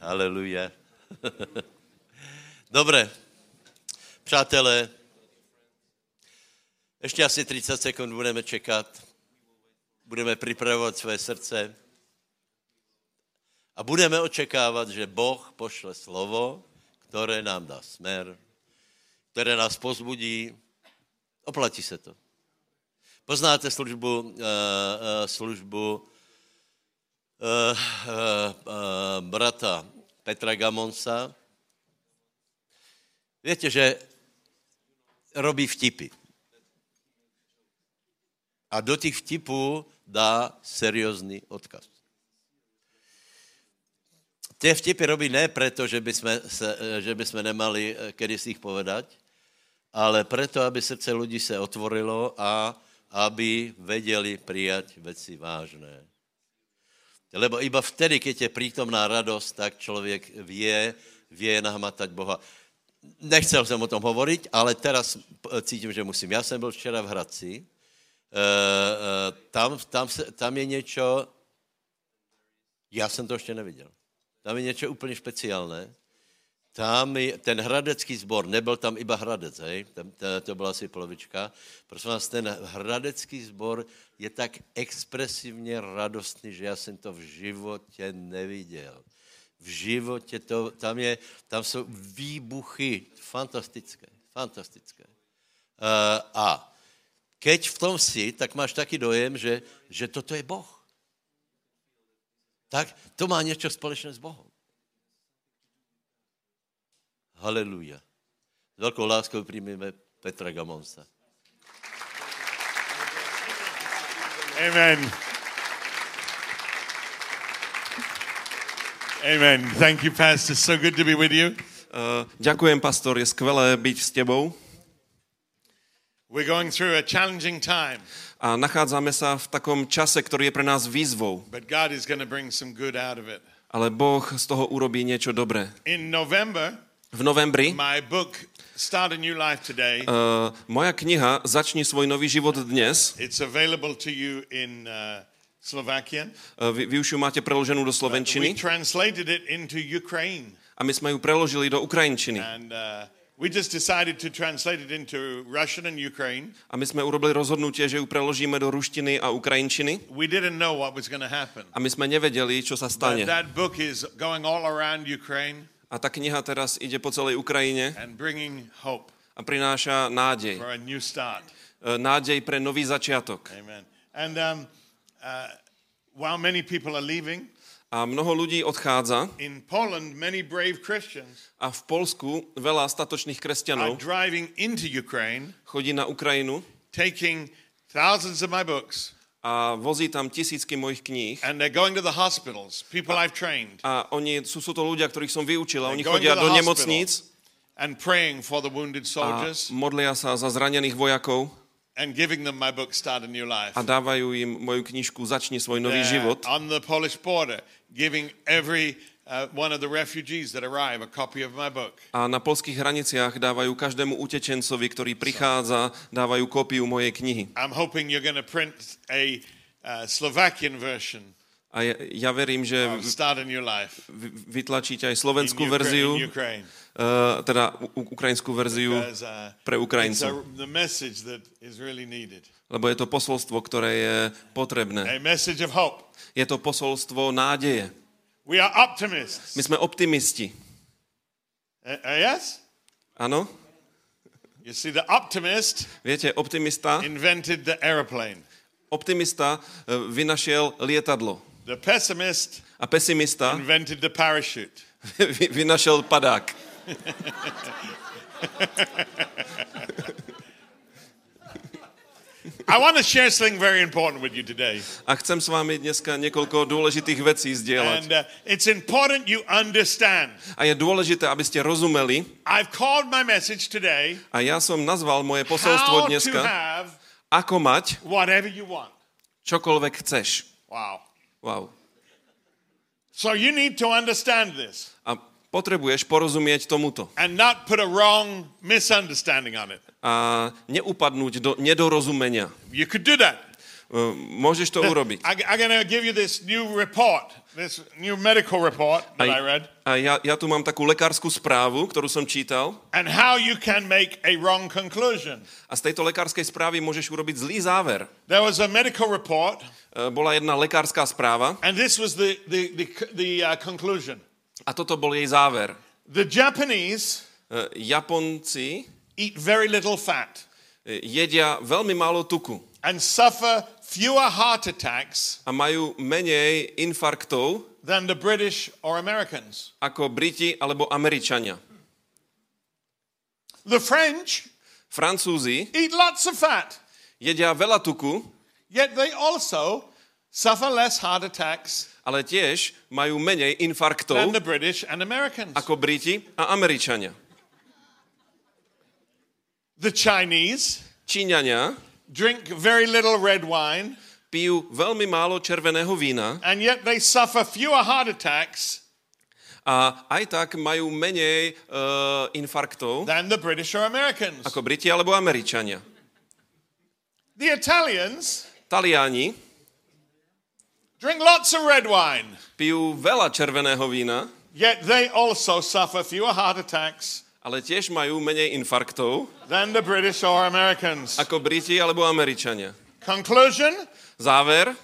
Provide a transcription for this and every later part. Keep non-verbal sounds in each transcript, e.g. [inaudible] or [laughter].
Haleluja. [laughs] Dobre, přátelé, ještě asi 30 sekund budeme čekat, budeme připravovat své srdce a budeme očekávat, že Boh pošle slovo, které nám dá smer, které nás pozbudí. Oplatí se to. Poznáte službu, uh, uh, službu uh, brata Petra Gamonsa. Víte, že robí vtipy. A do těch vtipů dá seriózny odkaz. Tie vtipy robí ne preto, že by sme, se, že by sme nemali kedy si ich povedať, ale preto, aby srdce ľudí se otvorilo a aby vedeli prijať veci vážné. Lebo iba vtedy, keď je prítomná radosť, tak člověk vie, vie nahmatať Boha. Nechcel jsem o tom hovoriť, ale teraz cítím, že musím. Já jsem byl včera v Hradci, e, e, tam, tam, tam je něco, já jsem to ještě neviděl. Tam je něco úplně špeciálné. Tam ten hradecký sbor, nebyl tam iba hradec, hej? To, byla asi polovička. Prosím vás, ten hradecký sbor je tak expresivně radostný, že já jsem to v životě neviděl. V životě to, tam, je, tam jsou výbuchy fantastické, fantastické. Uh, a keď v tom si, tak máš taký dojem, že, že toto je Boh. Tak to má něco společné s Bohem. Haleluja. S velkou láskou přijmeme Petra Gamonsa. Amen. Amen. Thank you, Pastor. So good to be with you. Uh, ďakujem, pastor, je skvelé byť s tebou. We're going through a challenging time. A nachádzame sa v takom čase, ktorý je pre nás výzvou. But God is going to bring some good out of it. Ale Boh z toho urobí niečo dobré. In November, v novembri my book Start a New Life Today, uh, moja kniha Začni svoj nový život dnes. It's available to you in uh, Slovakian. Uh, vy, vy už ju máte preloženú do slovenčiny. We translated it into Ukraine. A my sme ju preložili do ukrajinčiny. And uh, we just decided to translate it into Russian and Ukraine. A my sme urobili rozhodnutie, že ju preložíme do ruštiny a ukrajinčiny. We didn't know what was going to happen. A my sme nevedeli, čo sa stane. But that book is going all around Ukraine. A tá kniha teraz ide po celej Ukrajine a prináša nádej. E, Nádej pre nový začiatok. And um, uh, while many people are leaving, A mnoho ľudí odchádza in Poland, many brave Christians a v Polsku veľa statočných kresťanov Ukraine, chodí na Ukrajinu taking thousands of my books, a vozí tam tisícky mojich kníh. and they're going to the hospitals, people I've trained, A oni, sú, sú to ľudia, ktorých som vyučil a oni chodia do nemocníc and praying for the wounded a soldiers modlia sa za zranených vojakov and giving them my book, Start a New Life. a dávajú im moju knižku Začni svoj nový život. on the Polish border, giving every one of the refugees that arrive a copy of my book. A na polských hraniciach dávajú každému utečencovi, ktorý prichádza, dávajú kópiu mojej knihy. I'm hoping you're going to print a uh, Slovakian version A ja, ja verím, že vytlačíte aj slovenskú verziu, uh, teda ukrajinskú verziu uh, pre Ukrajincov. Lebo je to posolstvo, ktoré je potrebné. Je to posolstvo nádeje. We are optimists. My sme optimisti. Uh, uh, yes? Áno? You see, the optimist Viete, optimista, invented the aeroplane. optimista eh, vynašiel lietadlo. The pessimist A pesimista invented the parachute. vy- [laughs] vynašiel padák. [laughs] I want to share something very important with you today. A chcem s vami dneska niekoľko dôležitých vecí zdieľať. And uh, it's important you understand. A je dôležité, aby ste rozumeli. I've called my message today A ja som nazval moje posolstvo to dneska Ako mať Whatever You Want. čokoľvek chceš. Wow. Wow. So you need to understand this potrebuješ porozumieť tomuto. and not put a wrong misunderstanding on it. A neupadnúť do nedorozumenia. You could do that. Uh, môžeš to urobiť. I, I'm going to give you this new report, this new medical report that I read, a ja, ja tu mám takú lekárskú správu, ktorú som čítal. and how you can make a wrong conclusion. A z tejto lekárskej správy môžeš urobiť zlý záver. There was a medical report, E, Bola jedna lekárska správa and this was the, the, the, the uh, conclusion. A toto bol jej záver. The Japanese E, Japonci eat very little fat e, jedia veľmi málo tuku and suffer fewer heart attacks a majú menej infarktov than the British or Americans. ako Briti alebo Američania. The French Francúzi eat lots of fat, jedia veľa tuku, yet they also suffer less heart attacks ale tiež majú menej infarktov than the British and Americans. ako Briti a Američania. The Chinese Číňania drink very little red wine, pijú veľmi málo červeného vína and yet they suffer fewer heart attacks a aj tak majú menej uh, infarktov than the British or Americans. ako Briti alebo Američania. The Italians Taliani drink lots of red wine, pijú veľa červeného vína, yet they also suffer fewer heart attacks ale tiež majú menej infarktov than the British or Americans. ako Briti alebo Američania. Conclusion Záver,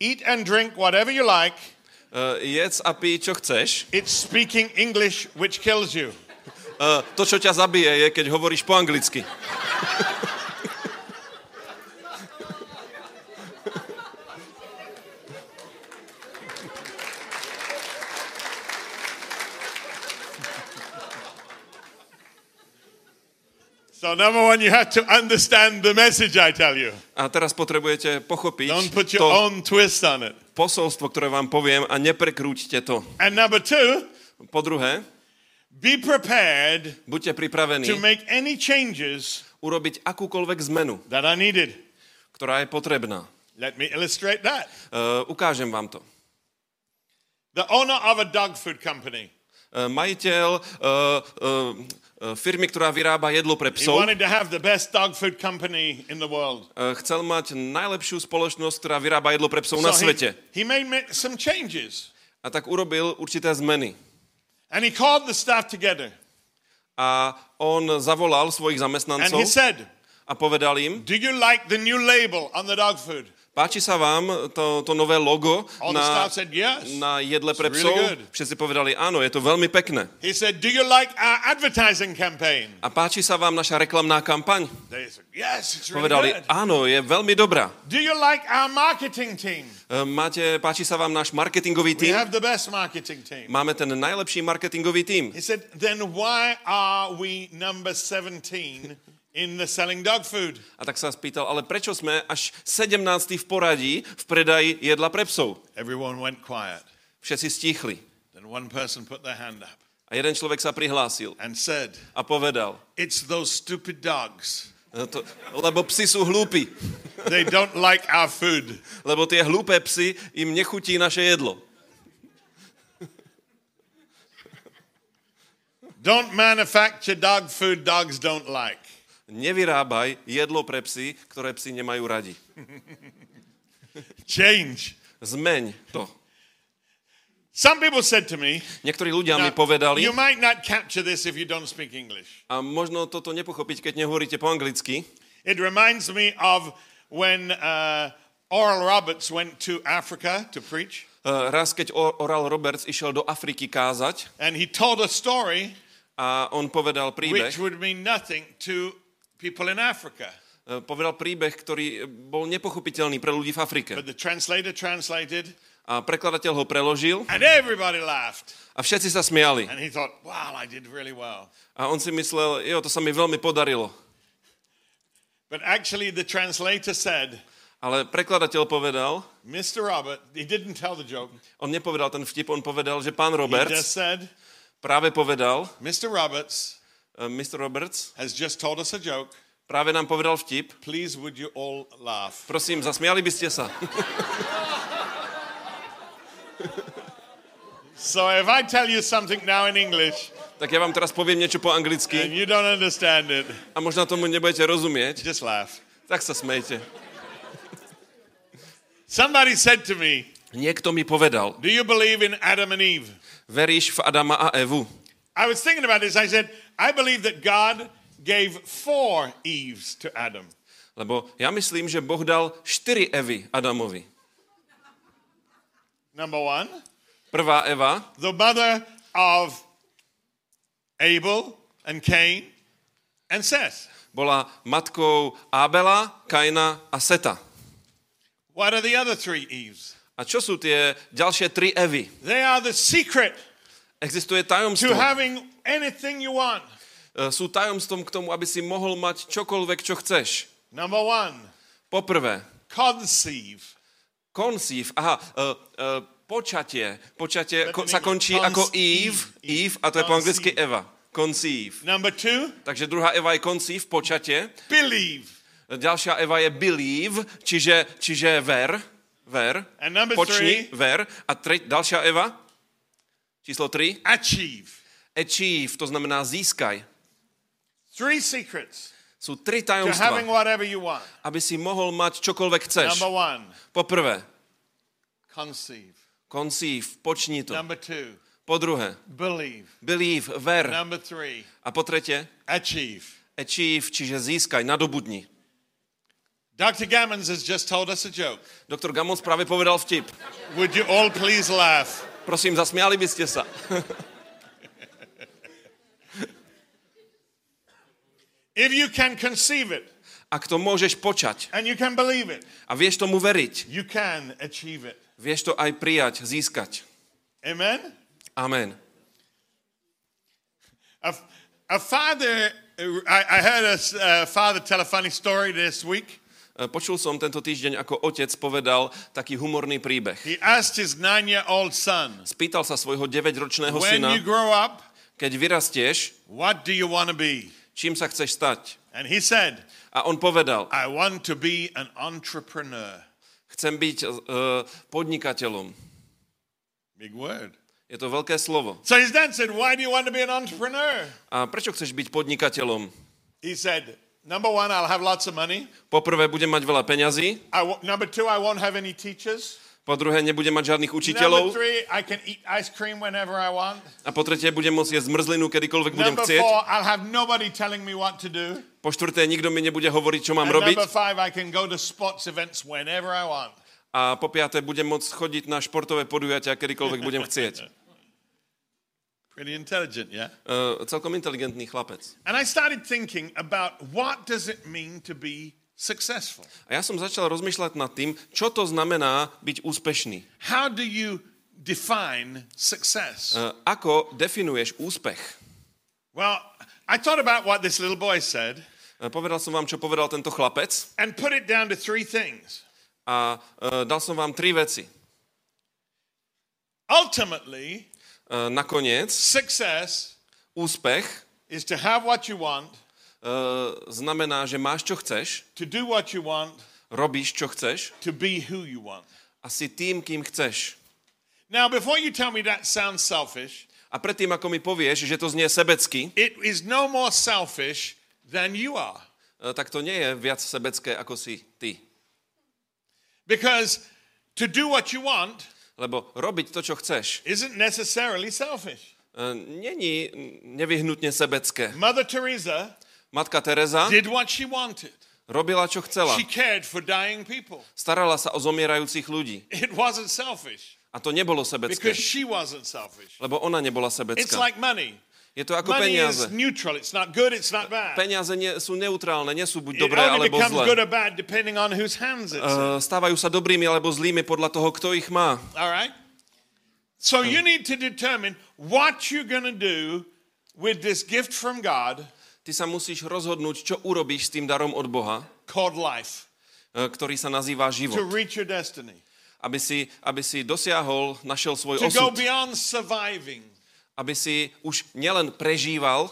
eat and drink whatever you like. uh, jedz a pí, čo chceš. It's speaking English which kills you. Uh, to, čo ťa zabije, je, keď hovoríš po anglicky. [laughs] So, number one, you have to understand the message I tell you. A teraz potrebujete pochopiť Don't put your to own twist on it. posolstvo, ktoré vám poviem a neprekrúťte to. And number two, Po druhé, be prepared buďte to pripravení make any changes urobiť akúkoľvek zmenu, that are needed. ktorá je potrebná. Let me illustrate that. Uh, ukážem vám to. The owner of a dog food company, Uh, majiteľ uh, uh, firmy, ktorá vyrába jedlo pre he psov, uh, chcel mať najlepšiu spoločnosť, ktorá vyrába jedlo pre psov na he, svete. he made ma- some changes. A tak urobil určité zmeny. And he called the staff together. A on zavolal svojich And zamestnancov he said, a povedal im, Do you like the new label on the dog food? Páči sa vám to, to nové logo All na, said, Yes. na jedle pre psov? really. Všetci povedali, áno, je to veľmi pekné. He said, Do you like our advertising campaign? A páči sa vám naša reklamná kampaň? They said, Yes, it's really Povedali, good. áno, je veľmi dobrá. Do you like our marketing team? E, Máte, páči sa vám náš marketingový We tím? have the best marketing team. Máme ten najlepší marketingový tím. He said, Then why are we number 17 in the selling dog food? A tak sa spýtal, ale prečo sme až 17. v poradí v predaji jedla pre psov? Everyone went quiet. Všetci stichli. Then one person put their hand up A jeden človek sa prihlásil and said, a povedal, It's those stupid dogs. "E, to, lebo psi sú hlúpi. They don't like our food. [laughs] Lebo tie hlúpe psy im nechutí naše jedlo. Don't manufacture dog food dogs don't like. Nevyrábaj jedlo pre psy, ktoré psy nemajú radi. Change. Zmeň to. Some people said to me, Niektorí ľudia mi "Now, povedali, You might not capture this if you don't speak English. a možno toto nepochopiť, keď nehovoríte po anglicky, It reminds me of when uh, Oral Roberts went to Africa to preach, Uh, raz, keď Oral Roberts išiel do Afriky kázať and he told a story a on povedal príbeh, which would mean nothing to people in Africa. uh, povedal príbeh, ktorý bol nepochopiteľný pre ľudí v Afrike. But the translator translated, A prekladateľ ho preložil and everybody laughed. a všetci sa smiali. And he thought, wow, I did really well. A on si myslel, jo, to sa mi veľmi podarilo. But actually, the translator said, Ale prekladateľ povedal, Mr. Robert, he didn't tell the joke. on nepovedal ten vtip, on povedal, že pán said, práve povedal, Mr. Roberts Mr. Roberts has just told us a joke. práve nám povedal vtip, Please, would you all laugh? prosím, zasmiali by ste sa. So if I tell you something now in English tak ja vám teraz poviem niečo po and anglicky you don't understand it, a možno tomu nebudete rozumieť, just laugh. tak sa smejte. Somebody said to me, Niekto mi povedal, Do you believe in Adam and Eve? veríš v Adama a Evu? I was thinking about this. I said, I believe that God gave four Eves to Adam. Lebo ja myslím, že Boh dal štyri Evy Adamovi. Number one, Prvá Eva the mother of Abel and Cain and Seth. bola matkou Ábela, Kaina a Seta. What are the other three Eves? A čo sú tie ďalšie tri Evy? They are the secret Existuje to tajomstvo. having anything you want. E, Sú tajomstvom k tomu, aby si mohol mať čokoľvek, čo chceš. Number one, Poprvé, conceive. conceive, aha, uh, uh, počatie. Počatie ko, sa končí ako. Eve, Eve, a to je po anglicky. Eva. Conceive. Number two, Takže druhá Eva je conceive, počatie. believe. Ďalšia Eva je believe, čiže, čiže ver. Ver. And number Počni, three, ver. A tre, ďalšia Eva, číslo 3, achieve. achieve, to znamená získaj. Three secrets Sú tri tajomstva, aby si mohol mať čokoľvek chceš. Number one, Poprvé, conceive. conceive, počni to. Number two, Po druhé, believe. believe, ver. Number three, A po tretie, achieve. achieve, čiže získaj, nadobudni. Dr. Gammons has just told us a joke. Doktor Gamons práve povedal vtip. Would you all please laugh? Prosím, zasmiali by ste sa. If you can conceive it Ak to môžeš počať and you can believe it, a vieš tomu veriť, you can achieve it. vieš to aj prijať, získať. Amen? Amen. A, a father, I, I heard a a father tell a funny story this week. E, Počul som tento týždeň, ako otec povedal taký humorný príbeh. He asked his old son, Spýtal sa svojho 9-ročného When syna, you grow up, keď vyrastieš, what do you want to be? čím sa chceš stať? And he said, A on povedal, I want to be an entrepreneur. chcem byť uh, podnikateľom. Big word. Je to veľké slovo. So his dad said, Why do you want to be an entrepreneur? A prečo chceš byť podnikateľom? He said, Number one, I'll have lots of money. Poprvé, budem mať veľa peňazí. I w- number two, I won't have any teachers. Po druhé, nebudem mať žiadnych Number učiteľov. three, I can eat ice cream whenever I want. A po tretie, budem môcť jesť zmrzlinu, kedykoľvek budem Number chcieť. four, I'll have nobody telling me what to do. Po štvrté, nikto mi nebude hovoriť, čo mám And robiť. number five, I can go to sports events whenever I want. A po piaté, budem môcť chodiť na športové podujatia, kedykoľvek budem chcieť. [laughs] Pretty intelligent, yeah? Uh, celkom inteligentný chlapec. And I started thinking about what does it mean to be successful? A ja som začal rozmýšľať nad tým, čo to znamená byť úspešný. How do you define success? Uh, ako definuješ úspech? Well, I thought about what this little boy said Uh, povedal som vám, čo povedal tento chlapec and put it down to three things. a uh, dal som vám tri veci. Ultimately, Uh, nakoniec, success úspech is to have what you want, uh, znamená, že máš, čo chceš, to do what you want, robíš, čo chceš to be who you want. a si tým, kým chceš. Now, before you tell me that sounds selfish, A predtým, ako mi povieš, že to znie sebecky, it is no more selfish than you are. uh, tak to nie je viac sebecké, ako si ty. Because to do what you want Lebo robiť to, čo chceš, isn't necessarily selfish. uh, není nevyhnutne sebecké. Mother Teresa Matka Teresa did what she wanted. robila, čo chcela. She cared for dying people. Starala sa o zomierajúcich ľudí. It wasn't selfish A to nebolo sebecké, because she wasn't selfish. lebo ona nebola It's sebecká. like money. Je to ako Money is peniaze. neutral. It's not good, it's not bad. Peniaze nie, sú neutrálne, nie sú buď dobré alebo becomes good zlé. or bad depending on whose hands it's. Uh, stávajú sa dobrými alebo zlými podľa toho, kto ich má. All right? So you need to determine what you're going to do with this gift from God Ty sa musíš rozhodnúť, čo urobíš s tým darom od Boha, called life uh, ktorý sa nazýva to život. reach your destiny, Aby si, aby si dosiahol, našiel svoj to go osud. Aby si už nielen prežíval,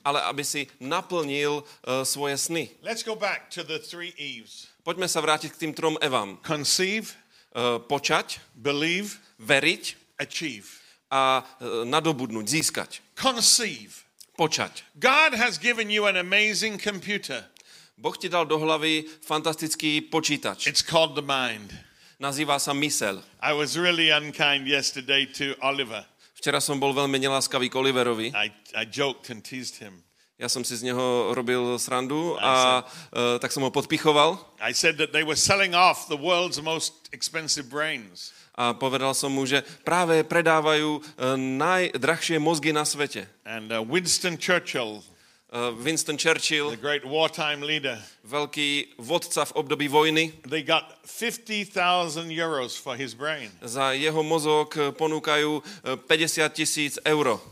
ale aby si naplnil uh, svoje sny. Let's go back to the three Eves Poďme sa vrátiť k tým trom evám. conceive, Uh, počať, believe, veriť achieve. a uh, nadobudnúť, získať. Conceive. Počať. God has given you an amazing computer. Boh ti dal do hlavy fantastický počítač. It's called the mind. Nazýva sa mysel. I was really unkind yesterday to Oliver. Včera som bol veľmi neláskavý k Oliverovi. I, I joked and teased him. Ja som si z neho robil srandu a uh, tak som ho podpichoval. I said that they were selling off the world's most expensive brains. A povedal som mu, že práve predávajú uh, najdrahšie mozgy na svete. And uh, Winston Churchill, Winston Churchill, the great wartime leader, veľký vodca v období vojny, they got 50,000 euros for his brain. za jeho mozog eh, ponúkajú eh, 50 tisíc eur.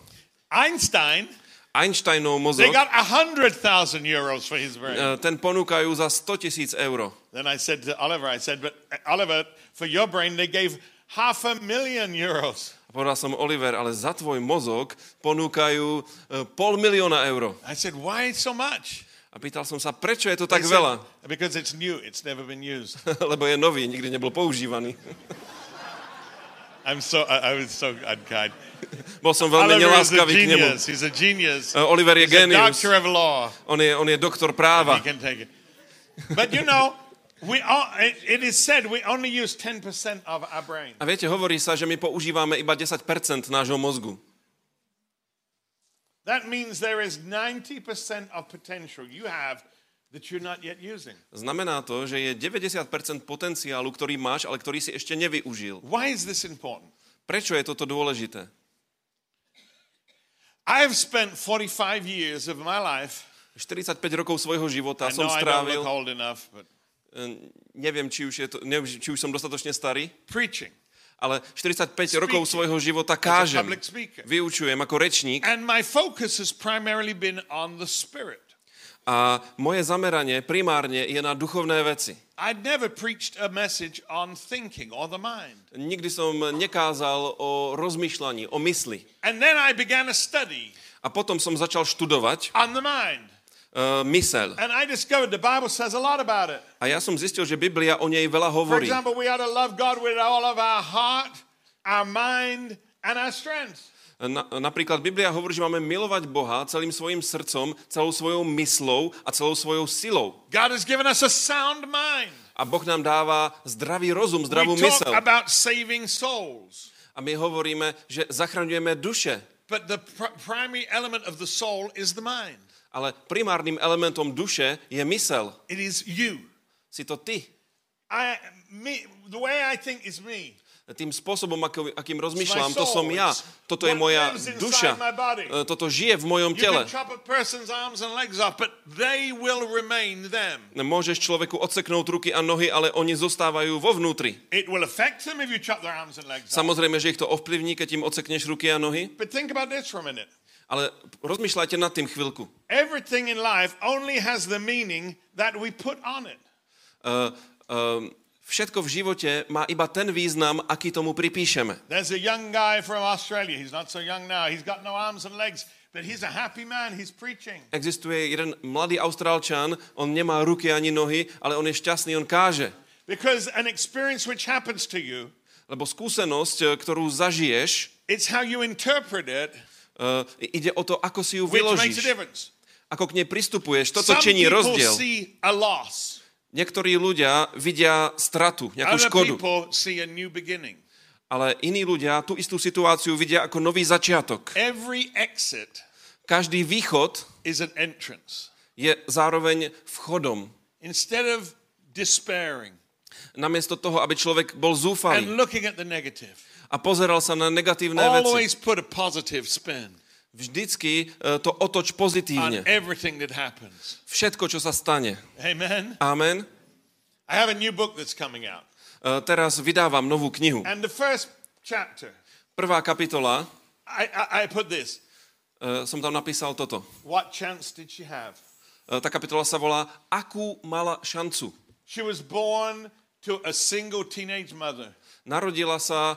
Einstein, Einsteinov they mozog, got 100,000 euros for his brain. eh, ten ponúkajú za 100 tisíc eur. Then I said to Oliver, I said, but Oliver, for your brain, they gave half a million euros. Povedal som, Oliver, ale za tvoj mozog ponúkajú eh, pol milióna eur. I said, why so much? A pýtal som sa, prečo je to tak said, veľa? because it's new, it's never been used. [laughs] Lebo je nový, nikdy nebol používaný. [laughs] I'm so, I, I was so unkind. [laughs] Bol som veľmi Oliver neláskavý k nemu. He's a genius. Eh, Oliver je He's a doctor of law. On je, on je doktor práva. But you know, we all, it, is said we only use 10% of our brain. A viete, hovorí sa, že my používame iba 10% nášho mozgu. That means there is 90% of potential you have that you're not yet using. Znamená to, že je 90% potenciálu, ktorý máš, ale ktorý si ešte nevyužil. Why is this important? Prečo je toto dôležité? I have spent 45 years of my life. 45 rokov svojho života I som strávil, enough, but neviem, či už, je to, neviem, či už som dostatočne starý, preaching. ale 45 Speaking. rokov svojho života kážem, vyučujem ako rečník And my focus has primarily been on the spirit. a moje zameranie primárne je na duchovné veci. I'd never preached a message on thinking or the mind. Nikdy som nekázal o rozmýšľaní, o mysli. And then I began a study A potom som začal študovať on the mind. Uh, mysel. And I discovered the Bible says a lot about it. A ja som zistil, že Biblia o nej veľa For hovorí. example, we ought to love God with all of our heart, our mind, and our strength. Na, napríklad Biblia hovorí, že máme milovať Boha celým svojim srdcom, celou svojou myslou a celou svojou silou. God has given us a sound mind. A Boh nám dáva zdravý rozum, zdravú we talk mysel. about saving souls. A my hovoríme, že zachraňujeme duše. But the pr- primary element of the soul is the mind. Ale primárnym elementom duše je mysel. It is you. Si to ty. I, me, the way I think is me. Tým spôsobom, ako, akým rozmýšľam, to som ja. Toto je moja duša. E, Toto žije v mojom tele. Môžeš človeku odseknúť ruky a nohy, ale oni zostávajú vo vnútri. Samozrejme, že ich to ovplyvní, keď im odsekneš ruky a nohy, Ale rozmýšľajte nad tým chvíľku. Everything in life only has the meaning that we put on it. Uh, uh, všetko v živote má iba ten význam, aký tomu pripíšeme. There's a young guy from Australia. He's not so young now. He's got no arms and legs, but he's a happy man. He's preaching. Existuje jeden mladý Austrálčan, on nemá ruky ani nohy, ale on je šťastný, on káže. Because an experience which happens to you, Lebo skúsenosť, eh, ktorú zažiješ, it's how you interpret it uh, ide o to, ako si ju vyložíš. Ako k nej pristupuješ, toto Some činí people rozdiel. Niektorí ľudia vidia stratu, nejakú Other škodu, ale iní ľudia tú istú situáciu vidia ako nový začiatok. Každý východ je zároveň vchodom. Instead of despairing Namiesto toho, aby človek bol zúfalý a pozeral sa na negatívne veci, always put a positive spin vždycky e, to otoč pozitívne. Všetko, čo sa stane. Amen. Amen. I have a new book that's coming out. E, Teraz vydávam novú knihu. And the first chapter, Prvá kapitola, I, I, I put this e, som tam napísal toto. What chance did she have? E, Tá kapitola sa volá Akú mala šancu? She was born to a single teenage mother Narodila sa e,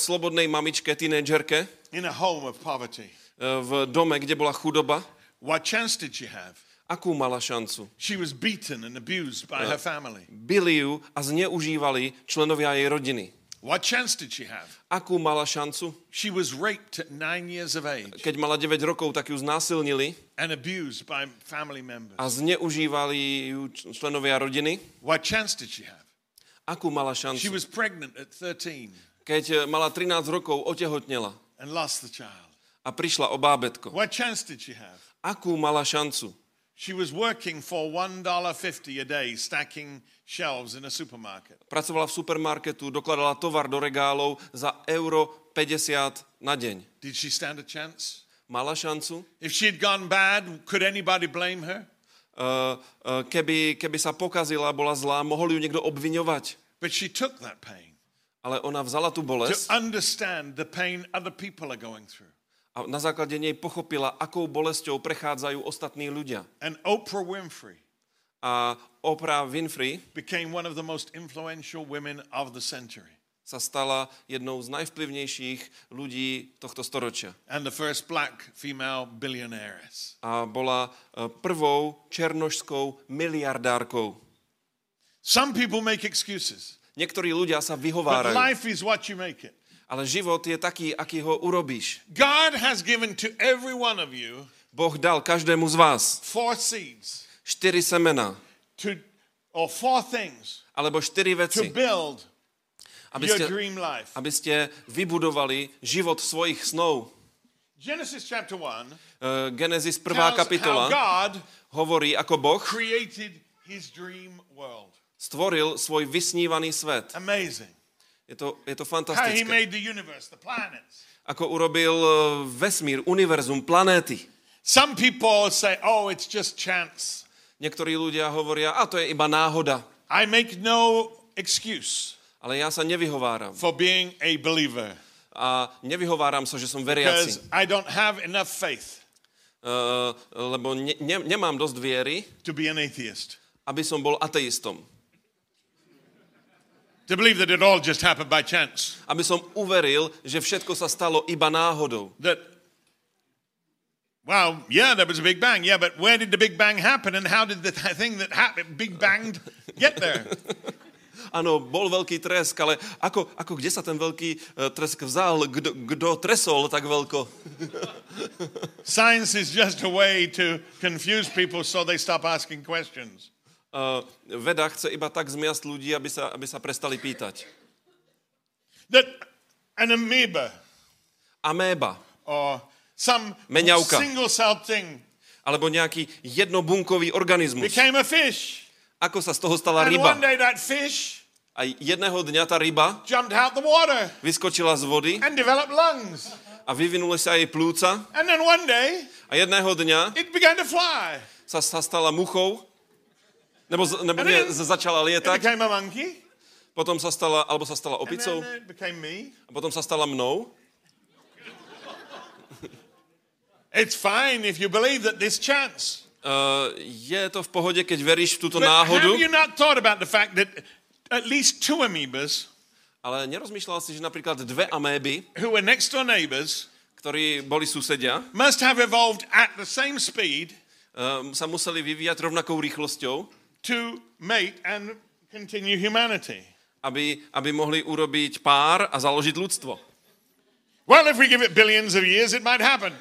slobodnej mamičke, tínedžerke, in a home of poverty. e, v dome, kde bola chudoba. What chance did she have? Akú mala šancu? She was beaten and abused by her family. Byli ju a zneužívali členovia jej rodiny. What chance did she have? Akú mala šancu? She was raped at nine years of age Keď mala 9 rokov, tak ju znásilnili and abused by family members. a zneužívali ju členovia rodiny. What chance did she have? Akú mala She šancu? was pregnant at 13 Keď e, mala 13 rokov, otehotnela and lost the child. a prišla o bábetko. What chance did she have? Akú mala šancu? She was working for $1.50 a day, stacking shelves in a supermarket. Pracovala v supermarketu, dokladala tovar do regálov za euro 50 na deň. Did she stand a chance? Mala šancu? If she had gone bad, could anybody blame her? Uh, uh, keby, keby sa pokazila, bola zlá, mohol ju niekto obviňovať. But she took that pain Ale ona vzala tú to bolesť understand the pain other people are going through. a na základe nej pochopila, akou bolesťou prechádzajú ostatní ľudia. And Oprah Winfrey A Oprah Winfrey became one of the most influential women of the century sa stala jednou z najvplyvnejších ľudí tohto storočia. and the first black female billionaires. A bola e, prvou černošskou miliardárkou. Some people make excuses, Niektorí ľudia sa but vyhovárajú, life is what you make it. ale život je taký, aký ho urobíš. God has given to every one of you Boh dal každému z vás four seeds štyri semena, to, or four things alebo štyri to veci, build aby your ste, dream life. aby ste vybudovali život svojich snov. Genesis chapter 1 E, Genesis 1. tells how kapitola hovorí, ako Boh stvoril svoj vysnívaný svet. Amazing. Je to, je to fantastické. the universe, the. Ako urobil e, vesmír, univerzum, planéty. Some people say, oh, it's just chance. Niektorí ľudia hovoria, a to je iba náhoda. I make no excuse Ale ja sa nevyhováram. for being a believer A nevyhováram sa, že som veriaci. because I don't have enough faith Uh, lebo ne, ne, nemám dosť viery, to be an atheist. aby som bol ateistom. To believe that it all just happened by chance. Aby som uveril, že všetko sa stalo iba náhodou. That, well, yeah, there was a Big Bang. Yeah, but where did the Big Bang happen and how did the th- thing that happened, Big Banged, get there? [laughs] Áno, bol veľký tresk, ale ako, ako kde sa ten veľký uh, tresk vzal? Kto, kto tresol tak veľko? [laughs] Science is just a way to confuse people so they stop asking questions. Uh, veda chce iba tak zmiasť ľudí, aby sa, aby sa prestali pýtať. That an amoeba Améba, or some Meňavka. single celled thing alebo nejaký jednobunkový organizmus. became a fish. Ako sa z toho stala ryba? A jedného dňa tá ryba vyskočila z vody a vyvinuli sa jej plúca a jedného dňa sa, sa stala muchou, nebo, nebo nie, začala lietať, potom sa stala, alebo sa stala opicou a potom sa stala mnou. It's fine if you believe that this chance. Uh, je to v pohode, keď veríš v túto But náhodu, ale nerozmýšľal si, že napríklad dve améby, who were next door neighbors ktorí boli susedia, must have evolved at the same speed uh, sa museli vyvíjať rovnakou rýchlosťou, to mate and continue humanity. aby, aby mohli urobiť pár a založiť ľudstvo. Well, if we give it billions of years, it might happen.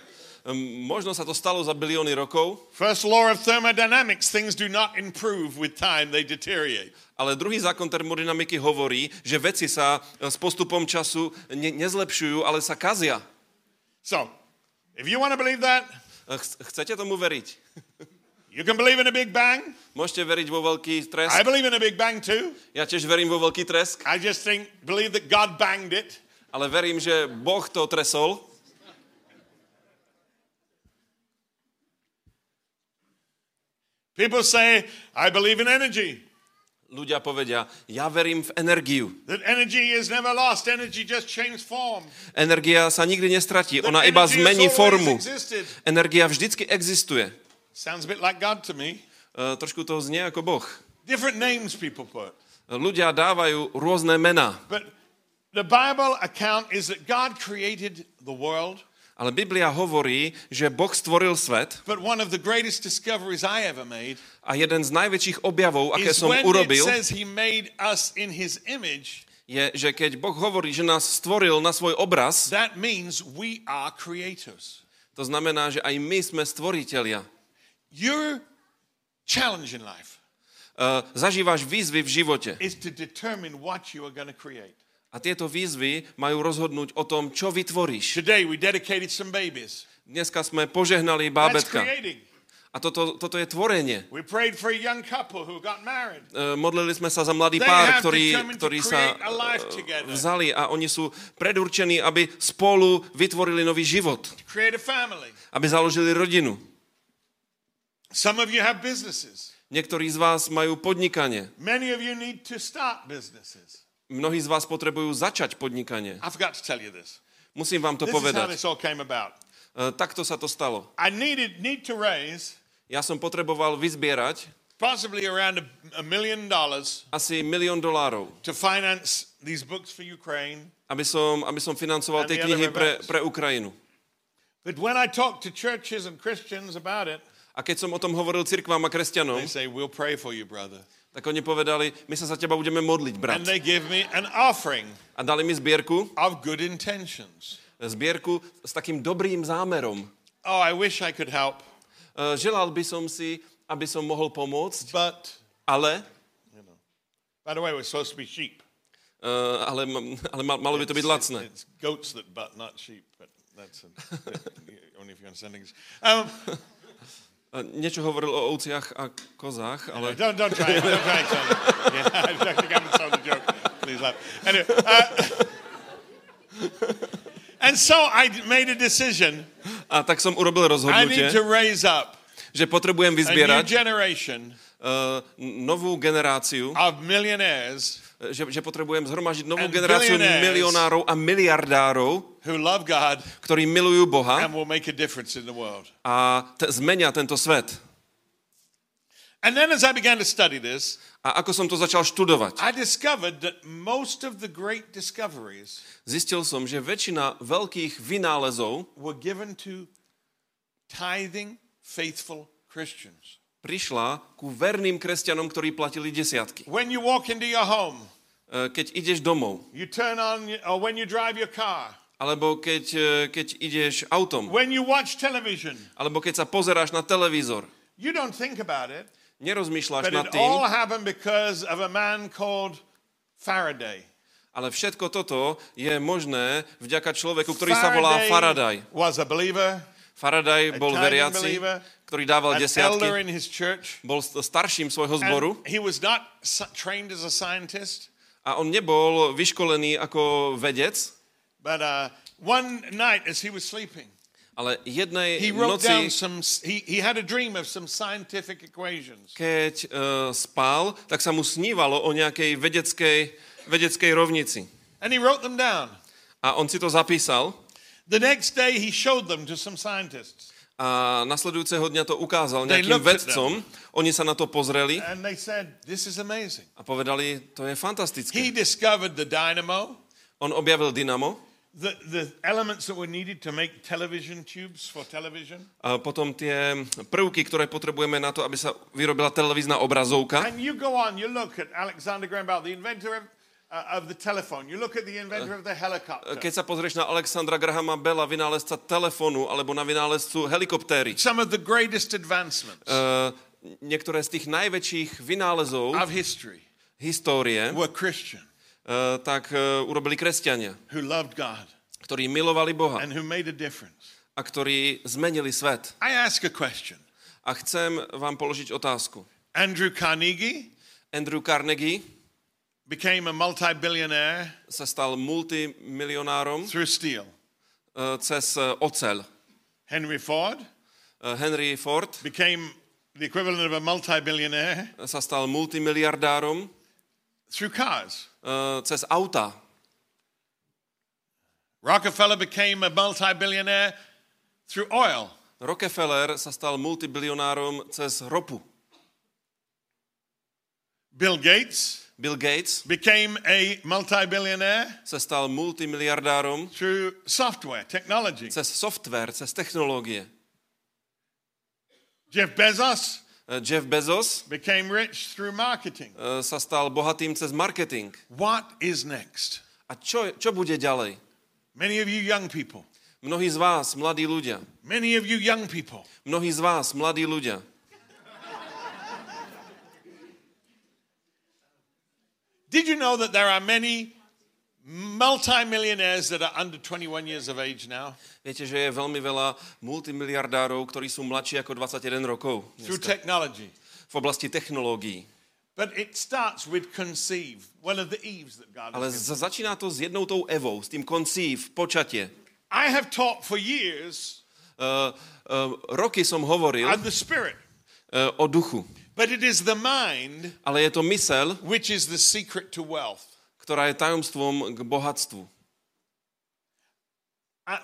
Možno sa to stalo za bilióny rokov, First law of thermodynamics things do not improve with time, they deteriorate. ale druhý zákon termodynamiky hovorí, že veci sa s postupom času ne, nezlepšujú, ale sa kazia. So, if you want to believe that, ch- Chcete tomu veriť? you can believe in a Big Bang. Môžete veriť vo veľký tresk? I believe in a Big Bang too. Ja tiež verím vo veľký tresk, I just think, believe that God banged it. ale verím, že Boh to tresol. People say, I believe in energy. Ľudia povedia, ja verím v energiu. That energy is never lost. Energy just form. Energia sa nikdy nestratí, That ona iba zmení formu. existed. Energia vždycky existuje. Sounds a bit like God to me. E, trošku to znie ako Boh. Different names people put. Ľudia dávajú rôzne mená, But the Bible account is that God created the world. Ale Biblia hovorí, že Boh stvoril svet But one of the greatest discoveries I ever made a jeden z najväčších objavov, aké som urobil, image. je, že keď Boh hovorí, že nás stvoril na svoj obraz, that means we are creators. to znamená, že aj my sme stvoritelia. Your challenge in life Uh, zažívaš výzvy v živote is to determine what you are going to create. A tieto výzvy majú rozhodnúť o tom, čo vytvoríš. Today we dedicated some babies. Dneska sme požehnali That's bábetka creating. a toto, toto je tvorenie. E, Modlili sme sa za mladý pár, ktorí, ktorí sa e, vzali a oni sú predurčení, aby spolu vytvorili nový život, aby založili rodinu. Niektorí z vás majú podnikanie. Mnohí z vás potrebujú začať podnikanie. I forgot to tell you this. Musím vám to This is how povedať. this all came about. E, Takto sa to stalo. I needed need to raise Ja som potreboval vyzbierať possibly around a, a million dollars asi milión dolárov, to finance these books for Ukraine. aby som, aby som financoval tie knihy pre, pre Ukrajinu. But when I talk to churches and Christians about it, A keď som o tom hovoril cirkvám a kresťanom, they say, We'll pray for you, brother. Tak oni povedali, my sa za teba budeme modliť, brat. And they give me an offering A dali mi zbierku, of good intentions. zbierku s takým dobrým zámerom. Oh, I wish I could help, E, Želal by som si, aby som mohol pomôcť, but, ale. By the way, we're supposed to be sheep. e, ale, ale mal- malo by to byť It's- lacné. It's goats that butt, not sheep, but that's a, [laughs] only if you understand English. Um, Niečo hovoril o ovciach a kozách, ale... don't, don't try it. Don't try it, Tony. Yeah, I think I haven't told the joke. Please laugh. Anyway, uh, and so I made a decision. A tak som urobil I need rozhodnutie, to raise up že potrebujem a new vyzbierať generation uh, novú generáciu, of millionaires že, že potrebujem zhromažiť novú generáciu milionárov a miliardárov, who love God ktorí milujú Boha and will make a difference in the world. a t- zmenia tento svet. And then as I began to study this, A ako som to začal študovať, I discovered that most of the great discoveries zistil som, že väčšina veľkých vynálezov were given to tithing, faithful Christians. Prišla ku verným kresťanom, ktorí platili desiatky. When you walk into your home, E, Keď ideš domov, you turn on, or when you drive your car, alebo keď, e, keď ideš autom, when you watch television, alebo keď sa pozeráš na televízor, you don't think about it, nerozmýšľaš but nad it tým, all happened because of a man called Faraday. ale všetko toto je možné vďaka človeku, ktorý sa volá Faraday. was a believer, Faraday bol veriaci, ktorý dával desiatky, bol st- starším svojho zboru a on nebol vyškolený ako vedec, but uh, one night as he was sleeping, ale jednej he wrote down noci, some, he, he had a dream of some scientific equations. keď uh, spal, tak sa mu snívalo o nejakej vedeckej, vedeckej rovnici. And he wrote them down. A on si to zapísal The next day, he showed them to some scientists. a nasledujúceho dňa to ukázal nejakým vedcom. Oni sa na to pozreli And they said, This is amazing. a povedali, to je He fantastické. discovered the dynamo, On objavil dynamo, the, the elements that were needed to make television tubes for television. a potom tie prvky, ktoré potrebujeme na to, aby sa vyrobila televízna obrazovka. And you go on, you look at Alexander Graham Bell, the inventor of, of the telephone. You look at the inventor of the helicopter. Keď sa pozrieš na Alexandra Grahama Bella, vynálezca telefónu, alebo na vynálezcu helikoptéry, Some of the greatest advancements uh, niektoré z tých najväčších vynálezov of history histórie, were Christian uh, tak uh, urobili kresťania, who loved God ktorí milovali Boha and who made a difference. a ktorí zmenili svet. I ask a question. A chcem vám položiť otázku. Andrew Carnegie Andrew Carnegie became a multi-billionaire sa stal multimilionárom through steel. uh, cez uh, oceľ. Henry Ford Uh, Henry Ford became the equivalent of a multi-billionaire sa stal multimiliardárom through cars. uh, cez auta. Rockefeller became a multi-billionaire through oil. Rockefeller sa stal multibilionárom cez ropu. Bill Gates Bill Gates became a multi-billionaire sa stal multimiliardárom through software, technology. cez software, cez technológie. Jeff Bezos E, Jeff Bezos became rich through marketing. e, sa stal bohatým cez marketing. What is next? A čo, čo bude ďalej? Many of you young people, Mnohí z vás, mladí ľudia, many of you young people, mnohí z vás, mladí ľudia, did you know that there are many multimillionaires that are under 21 years of age now viete, že je veľmi veľa multimiliardárov, ktorí sú mladší ako 21 rokov through dneska, technology? v oblasti technológií. But it starts with conceive, one of the Eves that God Ale začína to s jednou tou Evou, s tým koncív, počatie. I have taught for years Uh, uh, roky som hovoril of the Spirit, uh, o duchu, but it is the mind ale je to mysel, which is the secret to wealth. ktorá je tajomstvom k bohatstvu.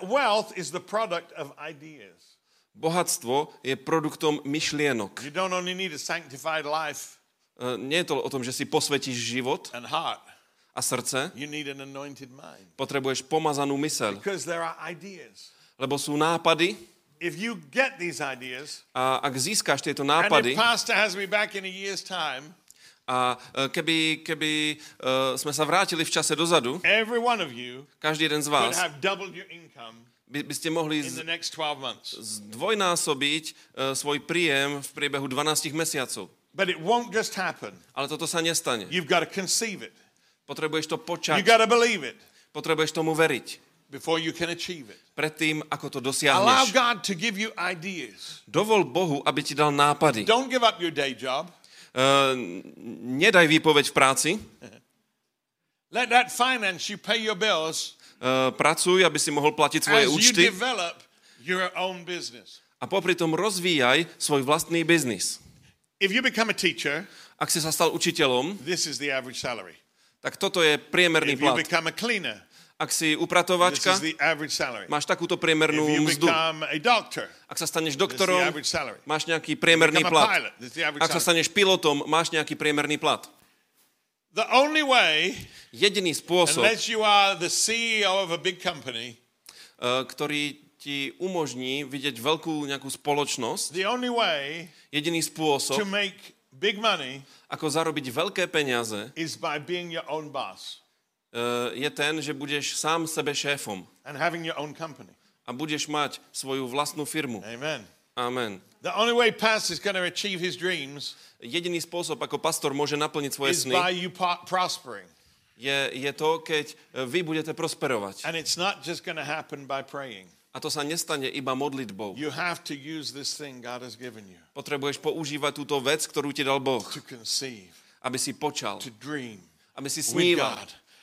Wealth is the product of ideas. Bohatstvo je produktom myšlienok. You don't only need a sanctified life Uh, nie je to o tom, že si posvetíš život and heart, a srdce, you need an anointed mind potrebuješ pomazanú mysel, because there are ideas. lebo sú nápady If you get these ideas, a ak získáš tieto and nápady if Pastor has me back in a year's time, a e, keby, keby uh, sme sa vrátili v čase dozadu, every one of you každý jeden z vás, have doubled your income by, by ste mohli z, the next 12 months. zdvojnásobiť uh, svoj príjem v priebehu 12 mesiacov. But it won't just happen. Ale toto sa nestane. You've got to conceive it. Potrebuješ to You've počať, got to believe it potrebuješ tomu veriť. Before you can achieve it. Predtým, ako to Allow dosiahneš. God to give you ideas. Dovol Bohu, aby ti dal nápady. Don't give up your day job. Uh, nedaj výpoveď v práci, [laughs] Let that finance you pay your bills uh, pracuj, aby si mohol platiť svoje as you účty develop your own business. a popri tom rozvíjaj svoj vlastný biznis. If you become a teacher, Ak si sa stal učiteľom, this is the average salary. tak toto je priemerný If you plat. become a cleaner, Ak si upratovačka, máš takúto priemernú mzdu. Ak sa staneš doktorom, máš nejaký priemerný plat. Ak sa staneš pilotom, máš nejaký priemerný plat. The only way, Jediný spôsob, unless you are the CEO of a big company, eh, ktorý ti umožní vidieť veľkú nejakú spoločnosť, the only way jediný to spôsob, make big money ako zarobiť veľké peniaze, is by being your own boss je ten, že budeš sám sebe šéfom and having your own company. a budeš mať svoju vlastnú firmu. Amen. Amen. The only way pastor is going to achieve his dreams Jediný spôsob, ako pastor môže naplniť svoje is sny, by you prospering. je, je to, keď eh, vy budete prosperovať. And it's not just going to happen by praying. A to sa nestane iba modlitbou. You have to use this thing God has given you Potrebuješ používať túto vec, ktorú ti dal Boh, to conceive, aby si počal, to dream aby si sníval.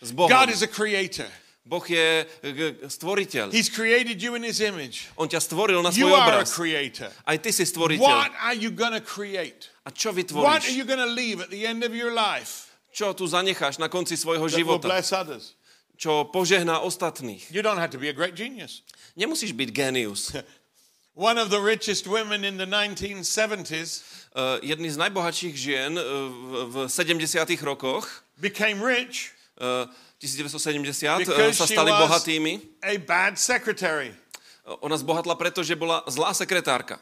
S Bohom. God is a creator. Boh je eh, stvoriteľ. He's created you in his image. On ťa stvoril na You svoj are a obraz. creator. Aj ty si What stvoriteľ. are you to create? A čo What are vytvoríš? you to leave at the end of your life Čo tu zanecháš na konci svojho života? bless others? Čo požehná ostatných? You don't have to be a great genius. Nemusíš byť génius. [laughs] One of the richest women in the 1970s Uh, jedný z najbohatších žien uh, v, v 70. rokoch, became rich 1970, uh, because sa stali bohatými. a bad secretary. Uh, Ona zbohatla preto, že bola zlá sekretárka.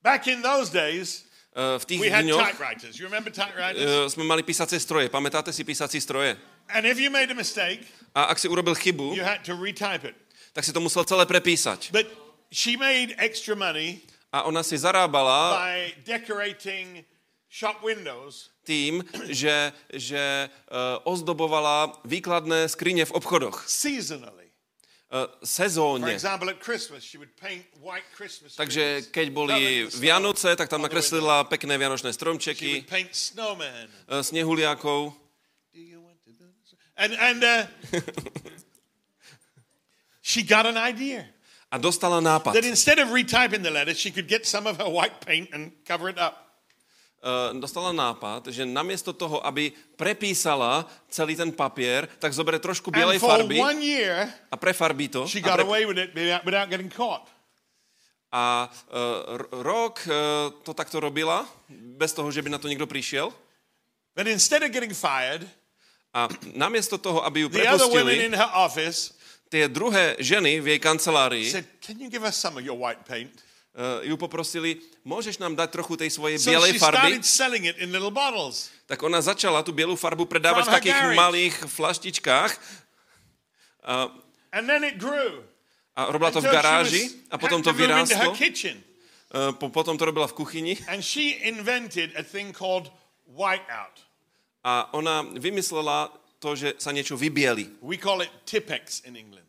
Back in those days, Uh, v tých we dňoch uh, sme mali písacie stroje. Pamätáte si písací stroje? And if you made a mistake, A ak si urobil chybu, you had to retype it. tak si to musel celé prepísať. But she made extra money A ona si zarábala by decorating shop windows tým, že, že uh, ozdobovala výkladné skrine v obchodoch. seasonally. Uh, sezónne. example, Takže keď boli Vianoce, tak tam nakreslila pekné vianočné stromčeky, uh, snehuliakov. And, and uh, [laughs] she got an idea A dostala nápad. that instead of retyping the letter, she could get some of her white paint and cover it up. Uh, dostala nápad, že namiesto toho, aby prepísala celý ten papier, tak zoberie trošku bielej farby year, a prefarbí to. she A, got pre... away with it without, getting caught. a uh, rok uh, to takto robila, bez toho, že by na to niekto prišiel. But instead of getting fired, A namiesto toho, aby ju prepustili, office tie druhé ženy v jej kancelárii said, Can you give us some of your white paint? Uh, ju poprosili, môžeš nám dať trochu tej svojej So bielej farby? Tak ona začala tú bielu farbu predávať v takých garage. malých flaštičkách. A, a robila to v garáži a potom to vyrástlo. po- Potom to robila v kuchyni a ona vymyslela to, že sa niečo vybieli. We call it Tipex in England.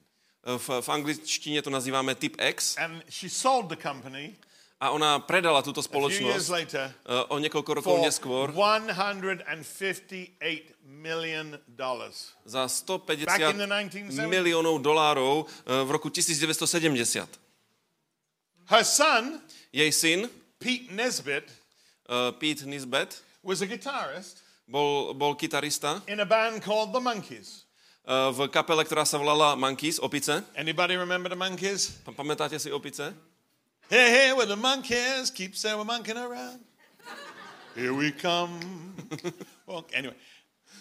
V, v angličtine to nazývame typ X And she sold the company a ona predala túto spoločnosť later uh, o niekoľko rokov neskôr 158 million dollars. za Back in the 150 1970s. miliónov dolárov uh, v roku 1970. Her son, Jej syn, Pete Nesbitt, uh, Pete Nisbet, was a guitarist bol, bol gitarista in a band called the Monkeys. Uh, v kapele, ktorá sa volala Monkeys, Opice. Anybody remember the Monkeys? Pa- Pamätáte si Opice? Hey, hey, we're the monkeys. Keep saying we're monkeying around. Here we come. [laughs] anyway,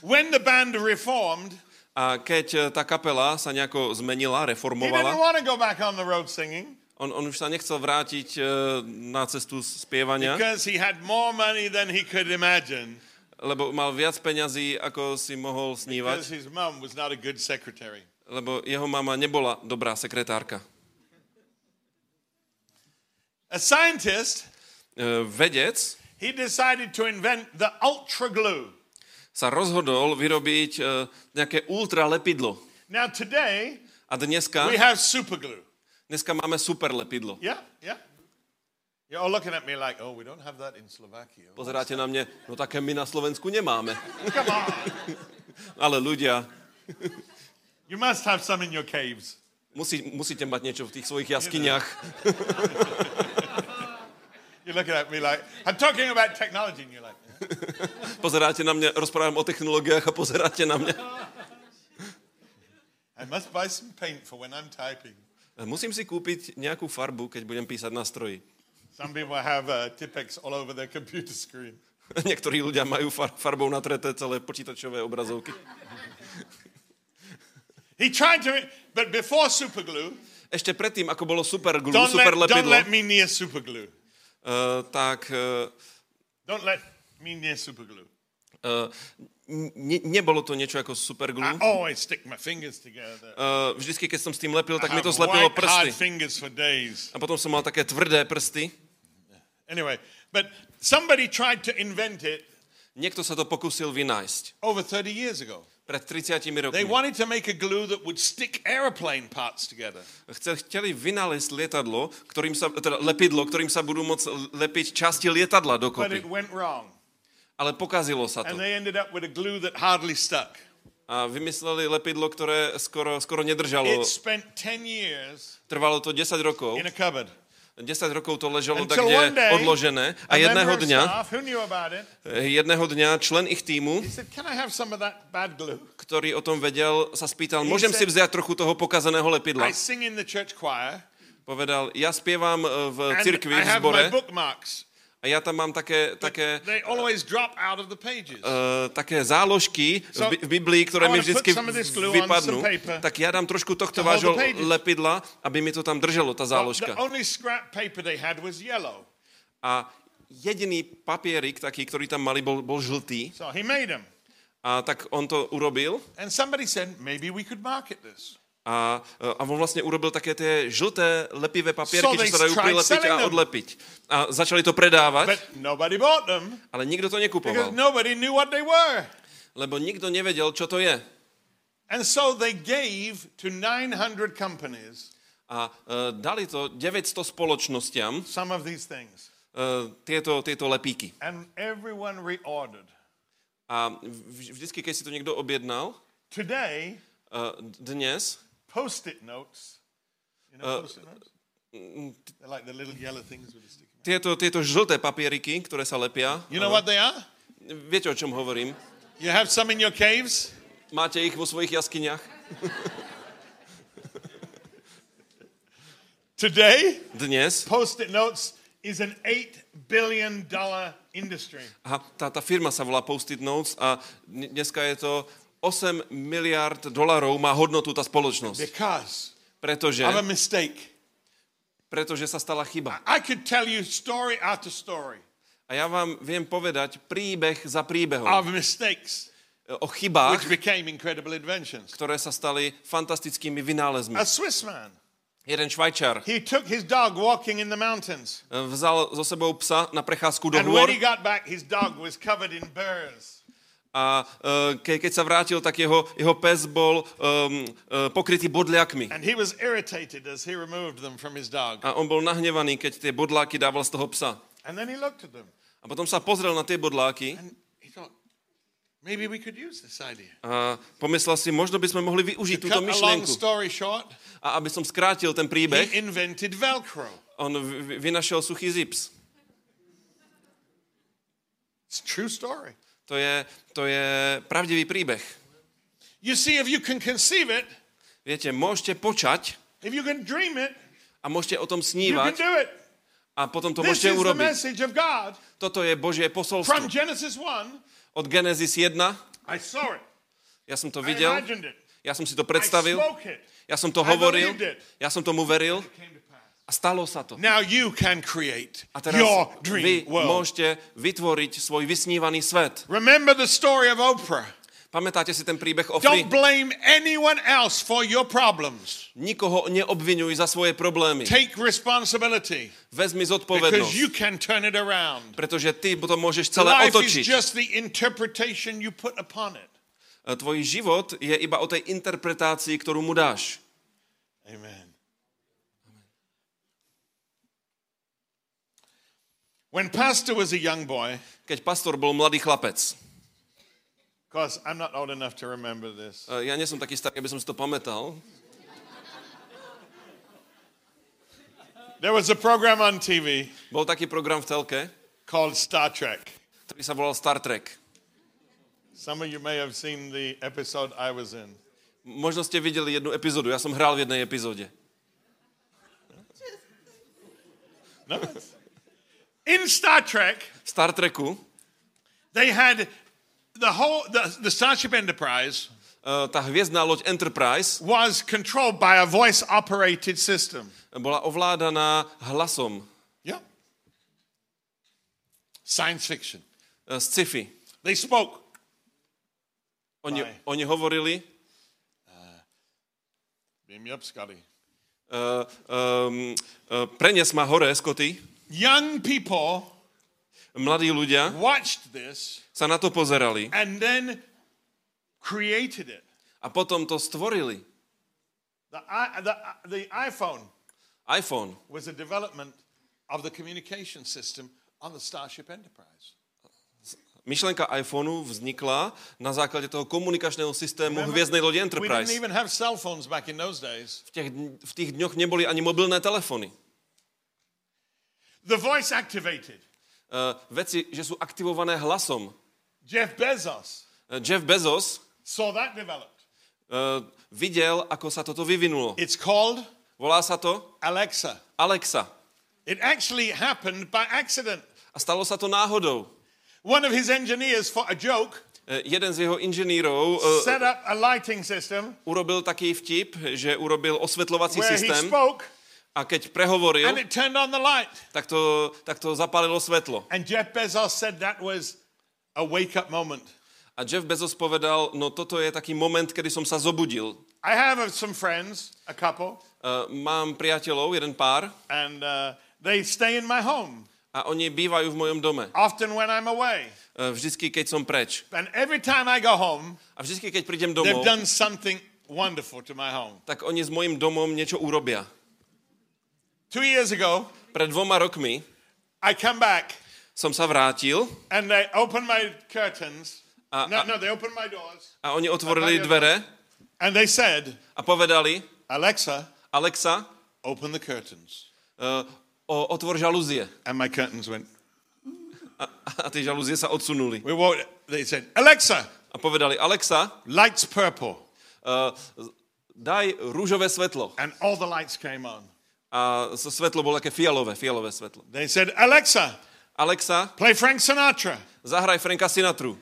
when the band reformed, A keď uh, tá kapela sa nejako zmenila, he didn't reformovala, want to go back on the road singing on, on už sa nechcel vrátiť uh, na cestu spievania, lebo mal viac peňazí, ako si mohol snívať, lebo jeho mama nebola dobrá sekretárka. A scientist, Uh, vedec he decided to invent the ultra glue. sa rozhodol vyrobiť uh, nejaké ultra lepidlo. Now, today, A dneska, we have super glue. dneska máme super lepidlo. Yeah, yeah. Pozeráte na mne, no také my na Slovensku nemáme. [laughs] Ale ľudia, You must have some in your caves. musí, musíte mať niečo v tých svojich jaskyniach. [laughs] You're looking at me like, I'm talking about technology, and you're like, Pozeráte na mňa, rozprávam o technológiách a pozeráte na mňa. I must buy some paint for when I'm typing. Musím si kúpiť nejakú farbu, keď budem písať na stroji. Some people have uh, Tipex all over their computer screen. [laughs] Niektorí ľudia majú far, farbou natreté celé počítačové obrazovky. [laughs] He tried to, but before superglue, Ešte predtým, ako bolo super glue, don't let, super don't let me near superglue. uh, tak uh, Don't let me near superglue. uh, ne, nebolo to niečo ako super glue. I always stick my fingers together. Uh, vždycky, keď som s tým lepil, tak mi to zlepilo prsty. fingers for days. A potom som mal také tvrdé prsty. Anyway, but somebody tried to invent it Niekto sa to pokusil vynájsť over 30 years ago. pred 30 They rokmi. wanted to make a glue that would stick aeroplane parts together. Chcel- Chceli vynálezť lietadlo, ktorým sa, teda lepidlo, ktorým sa budú môcť lepiť časti lietadla But dokopy. it went wrong. Ale pokazilo sa And to. they ended up with a glue that hardly stuck. A vymysleli lepidlo, ktoré skoro, skoro nedržalo. It spent 10 years Trvalo to 10 rokov. in a cupboard. 10 rokov to ležalo Until tak, kde day, odložené. a jedného dňa, it, jedného dňa člen ich týmu, ktorý o tom vedel, sa spýtal, môžem si vziať trochu toho pokazaného lepidla? Povedal, ja spievam e, v cirkvi, v zbore. A ja tam mám také, také, they always drop out of the pages. uh, také záložky So, v, Bi- v Biblii, ktoré mi wanna put vždy some of this glue on vypadnú. Tak ja dám trošku to tohto vášho lepidla, aby mi to tam držalo, tá záložka. the only scrap paper they had was yellow. A jediný papierik taký, ktorý tam mali, bol, bol žltý. So he made them. A tak on to urobil. And somebody said, maybe we could market this. A, a on vlastne urobil také tie žlté lepivé papierky, čo sa dajú prilepiť a odlepiť. A začali to predávať, ale nikto to nekupoval, lebo nikto nevedel, čo to je. And so they gave to 900 companies A uh, dali to 900 spoločnostiam some of these things. uh, tieto, tieto lepíky. And everyone reordered. A vždycky, keď si to niekto objednal, Today, uh, dnes, post-it notes. You know Uh, post-it notes? They're like the little yellow things with the sticky. tieto, tieto žlté papieriky, ktoré sa lepia, You know what they are? viete, o čom hovorím? You have some in your caves? Máte ich vo svojich jaskyniach? Today, Dnes post-it notes is an $8 billion industry. Aha, tá, tá firma sa volá Post-it Notes a dne- dneska je to 8 miliard dolarov má hodnotu tá spoločnosť. Because Pretože, of a mistake. pretože sa stala chyba. I could tell you story after story A ja vám viem povedať príbeh za príbehom of mistakes o chybách, ktoré sa stali fantastickými vynálezmi. A Swiss man, Jeden švajčar he took his dog walking in the mountains. e, vzal so sebou psa na prechádzku do hôr a e, ke, keď sa vrátil, tak jeho, jeho pes bol um, pokrytý bodliakmi. And he was irritated as he removed them from his dog. A on bol nahnevaný, keď tie bodláky dával z toho psa. And then he looked at them A potom sa pozrel na tie bodláky and he thought, maybe we could use this idea. a pomyslel si, možno by sme mohli využiť To túto myšlienku. A aby som skrátil ten príbeh, he invented Velcro. on vy- vynašiel suchý zips. It's true story. To je, to je pravdivý príbeh. You see, if you can conceive it, Viete, môžete počať if you can dream it, a môžete o tom you can snívať do it. a potom to This môžete is the urobiť. message of God. Toto je Božie From posolstvo. Genesis 1, Od Genesis 1, I saw it. ja som to videl, ja som si to predstavil, ja som to hovoril, ja som tomu veril a stalo sa to. Now you can create A teraz your vy dream world. môžete vytvoriť svoj vysnívaný svet. Remember the story of Oprah. Pamätáte si ten príbeh Ofry? Don't blame anyone else for your problems. Nikoho neobvinuj za svoje problémy. Take responsibility Vezmi because zodpovednosť, you can turn it around. pretože ty to môžeš celé Life is otočiť. just the interpretation you put upon it. Tvoj život je iba o tej interpretácii, ktorú mu dáš. Amen. When Pastor was a young boy, Keď pastor bol mladý chlapec, because I'm not old enough to remember this, e, ja nie som taký starý, aby som si to pamätal, there was a program on TV bol taký program v telke, called Star Trek. ktorý sa volal Star Trek. Some of you may have seen the episode I was in. Možno ste videli jednu epizódu, ja som hral v jednej epizóde. No? In Star Trek, Star Treku they had the whole the, the Starship Enterprise tá hviezdná loď Enterprise was controlled by a voice operated system. bola ovládaná hlasom Yeah. Science fiction. z sci-fi. They spoke. Oni, Aj. oni hovorili, Beam me up, Scotty. uh, um, uh, prenies ma hore, Scotty. Young people Mladí ľudia watched this sa na to pozerali and then created it. a potom to stvorili. The, the, the iPhone iPhone. was a development of the communication system on the Starship Enterprise. Myšlenka iPhoneu vznikla na základe toho komunikačného systému Remember, hviezdnej lode We Enterprise. V, tých, v tých dňoch neboli ani mobilné telefóny. The voice activated. Uh, veci, že sú aktivované hlasom. Jeff Bezos Uh, Jeff Bezos saw that developed. uh, videl, ako sa toto vyvinulo. It's called Volá sa to Alexa. Alexa. It actually happened by accident. A stalo sa to náhodou. One of his engineers, for a joke, jeden z jeho inžinierov uh, set up a lighting system urobil taký vtip, že urobil osvetľovací systém spoke a keď prehovoril, and it turned on the light. tak to, tak to zapálilo svetlo. And Jeff Bezos said that was a wake up moment. A Jeff Bezos povedal, no toto je taký moment, kedy som sa zobudil. I have some friends, a couple, Uh, mám priateľov, jeden pár, and uh, they stay in my home a oni bývajú v mojom dome. often when I'm away. Uh, vždycky, keď som preč. And every time I go home, A vždycky, keď prídem they've domov, done something wonderful to my home. tak oni s mojim domom niečo urobia. Two years ago, Pred dvoma rokmi I come back som sa vrátil and they open my curtains. A- no, no, they open my doors a oni otvorili dvere and they said, a povedali, Alexa, Alexa, open the curtains. uh, o, otvor žalúzie. And my curtains went, A, tie žalúzie sa odsunuli. we walked, they said, Alexa, A povedali, Alexa, lights purple. uh, daj rúžové svetlo. And all the lights came on. A svetlo bolo také fialové, fialové svetlo. They said, Alexa, Alexa, play Frank Sinatra. zahraj Franka Sinatru.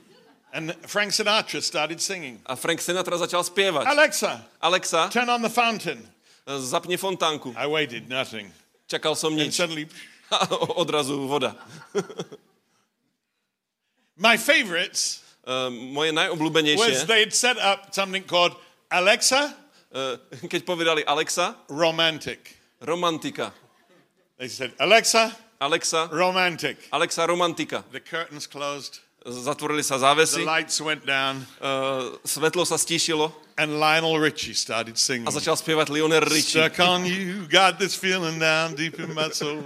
And Frank Sinatra started singing. A Frank Sinatra začal spievať. Alexa, Alexa, turn on the fountain. zapni fontánku. I waited, nothing. Čakal som and nič. suddenly. A [laughs] odrazu voda. [laughs] My favorites Uh, moje was najobľúbenejšie, they'd set up something called Alexa uh, keď povedali Alexa, Romantic. Romantika. They said, Alexa Alexa, Romantic. Alexa, romantika. The curtains closed, Zatvorili sa the závesy, lights went down, uh, svetlo sa stíšilo and Lionel Richie started singing. a začal spievať Lionel Richie. Stuck on you, got this feeling down deep in my soul.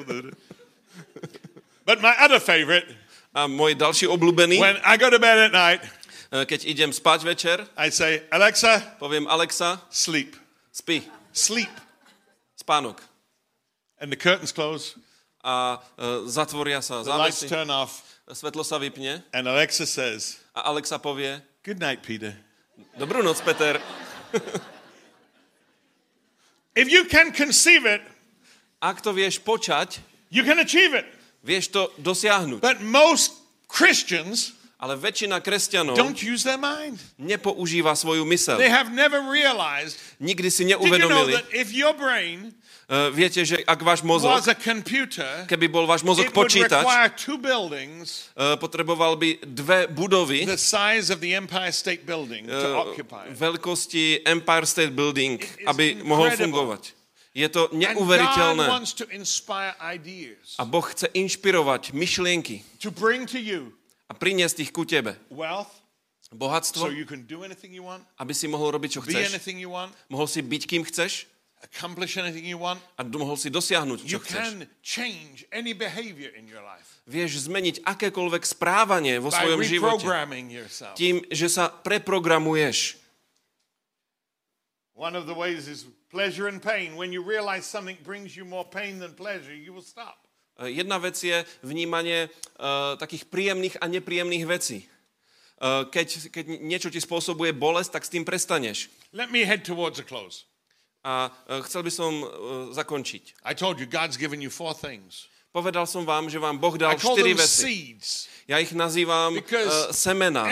But my other favorite, A môj ďalší obľúbený, when I go to bed at night, uh, keď idem spať večer, I say, Alexa, poviem Alexa, sleep, spí, sleep. spánok. And the curtains close, A uh, zatvoria sa the lights závesy, turn off, svetlo sa vypne and Alexa says, a Alexa povie, Good night, Peter. dobrú noc, Peter. [laughs] If you can conceive it, Ak to vieš počať, you can achieve it. vieš to dosiahnuť. But most Christians Ale väčšina kresťanov don't use their mind. nepoužíva svoju They mysel. have never realized. Nikdy si Did you know neuvedomili. that if your brain Uh, viete, že ak váš mozog, computer, keby bol váš mozog počítač, buildings uh, potreboval by dve budovy uh, veľkosti Empire State Building, is aby mohol incredible. fungovať. Je to neuveriteľné. A Boh chce inšpirovať myšlienky to bring to you a priniesť ich ku tebe. wealth Bohatstvo, aby si mohol robiť, čo chceš. Mohol si byť, kým chceš accomplish anything you want. a mohol si dosiahnuť, You čo chceš. can change any behavior in your life Vieš zmeniť akékoľvek správanie vo by svojom živote yourself. tým, že sa preprogramuješ. One of the ways is pleasure and pain. When you realize something brings you more pain than pleasure, you will stop. E, Jedna vec je vnímanie uh, takých príjemných a nepríjemných vecí. Uh, keď, keď niečo ti spôsobuje bolesť, tak s tým prestaneš. Let me head towards a close. A uh, chcel by som uh, zakončiť. I told you God's given you four things. Povedal som vám, že vám Boh dal štyri veci. Ja ich nazývam uh, semena,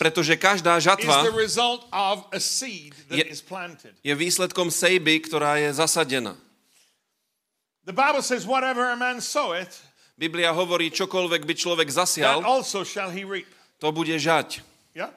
pretože každá žatva Je- je výsledkom sejby, ktorá je zasadená. The Bible says, whatever a man soweth, Biblia hovorí, čokoľvek by človek zasial, also shall he reap. to bude žať. Yeah?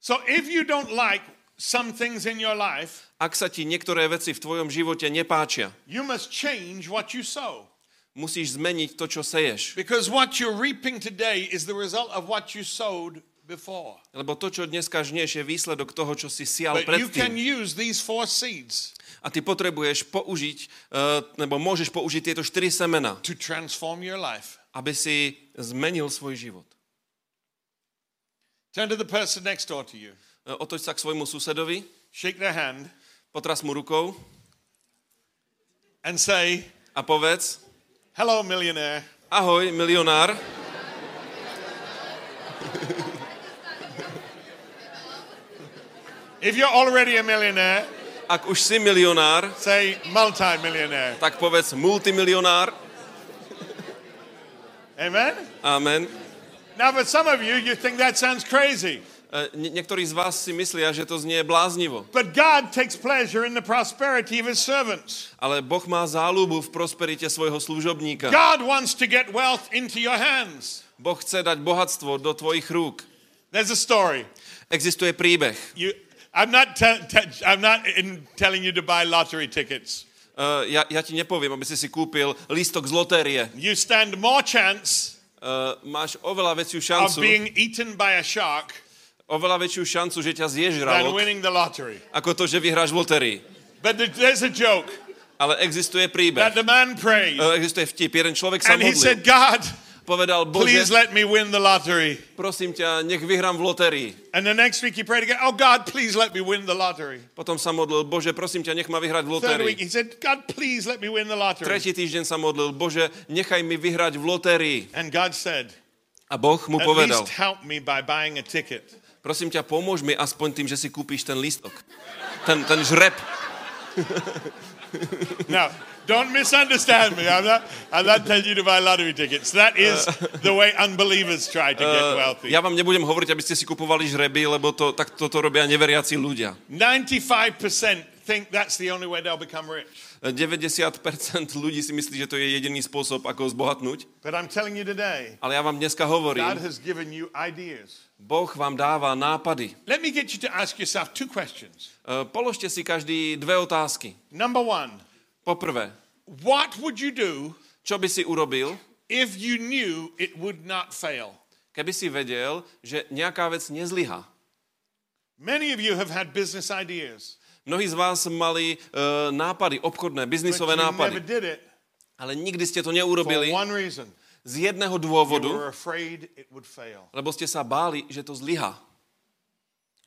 So if you don't like some things in your life, Ak sa ti niektoré veci v tvojom živote nepáčia, you must change what you sow. musíš zmeniť to, čo seješ. Because what you're reaping today is the result of what you sowed before. Lebo to, čo dneska žnieš, je výsledok toho, čo si sial But you can predtým. use these four seeds A ty potrebuješ použiť, uh, nebo môžeš použiť tieto štyri semena, to transform your life. aby si zmenil svoj život. Turn to the person next door to you. Uh, otoč sa k svojmu susedovi, Shake their hand potras mu rukou and say, a povedz, Hello, millionaire. ahoj, milionár, If you're already a millionaire, ak už si milionár, say multi-millionaire. tak povedz multimilionár. Amen? Amen. Now, for some of you, you think that sounds crazy. Nie- niektorí z vás si myslia, že to znie bláznivo. But God takes pleasure in the prosperity of his servants. Ale Boh má záľubu v prosperite svojho služobníka. God wants to get wealth into your hands. Boh chce dať bohatstvo do tvojich rúk. There's a story. Existuje príbeh. You, I'm not, te- te- I'm not in telling you to buy lottery tickets. Uh, ja, ja ti nepoviem, aby si si kúpil lístok z lotérie. You stand more chance Uh, máš oveľa väčšiu of šancu, being eaten by a shark oveľa väčšiu šancu, že ťa zje than žralok, winning the lottery. ako to, že vyhráš v lotérii. But th- there's a joke Ale existuje that príbeh. the man prayed Uh, existuje vtip. Jeden človek sa and he modlil. said, God, Povedal, please Bože, let me win the lottery. prosím ťa, nech vyhrám v lotérii. And the next week he prayed again, oh God, please let me win the lottery. Potom sa modlil, Bože, prosím ťa, nech ma vyhrať v Third lotérii. week he said, God, please let me win the lottery. Tretí týždeň sa modlil, Bože, nechaj mi vyhrať v lotérii. And God said, A Boh mu at povedal, least help me by buying a ticket. Prosím ťa, pomôž mi aspoň tým, že si kúpiš ten lístok. Ten, ten žreb. [laughs] Now, don't misunderstand me. I'm not, I'm not telling you to buy lottery tickets. That is the way unbelievers try to get wealthy. Ja vám nebudem hovoriť, aby ste si kupovali žreby, lebo to, tak toto robia neveriaci ľudia. 95% think that's the only way they'll become rich. 90% ľudí si myslí, že to je jediný spôsob, ako zbohatnúť. But I'm telling you today, Ale ja vám dneska God hovorím, has given you ideas. Boh vám dáva nápady. Let me get you to ask yourself two questions. E, Položte si každý dve otázky. Number one, Poprvé, what would you do čo by si urobil, if you knew it would not fail? keby si vedel, že nejaká vec nezlyha? Many of you have had business ideas, Mnohí z vás mali uh, nápady, obchodné, biznisové nápady, ale nikdy ste to neurobili z jedného dôvodu, lebo ste sa báli, že to zlyha.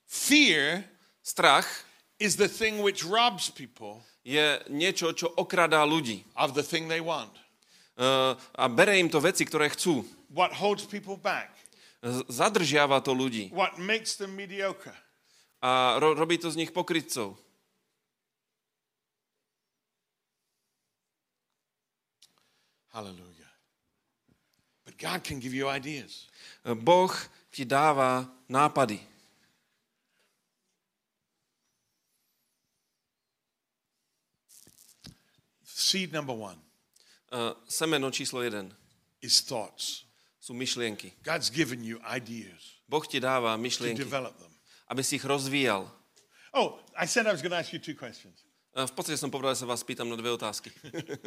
Fear Strach is the thing which robs people je niečo, čo okradá ľudí. of the thing they want. Uh, a bere im to veci, ktoré chcú. What holds people back, Z- Zadržiava to ľudí. what makes them mediocre. A ro- robí to z nich pokrytcov. Hallelujah. But God can give you ideas. Boh ti dáva nápady. Seed number one Uh, semeno číslo jeden is thoughts. sú myšlienky. God's given you ideas Boh ti dáva to myšlienky, develop them. aby si ich rozvíjal. Oh, I said I was going to ask you two questions. Uh, v podstate som povedal, že sa vás pýtam na dve otázky.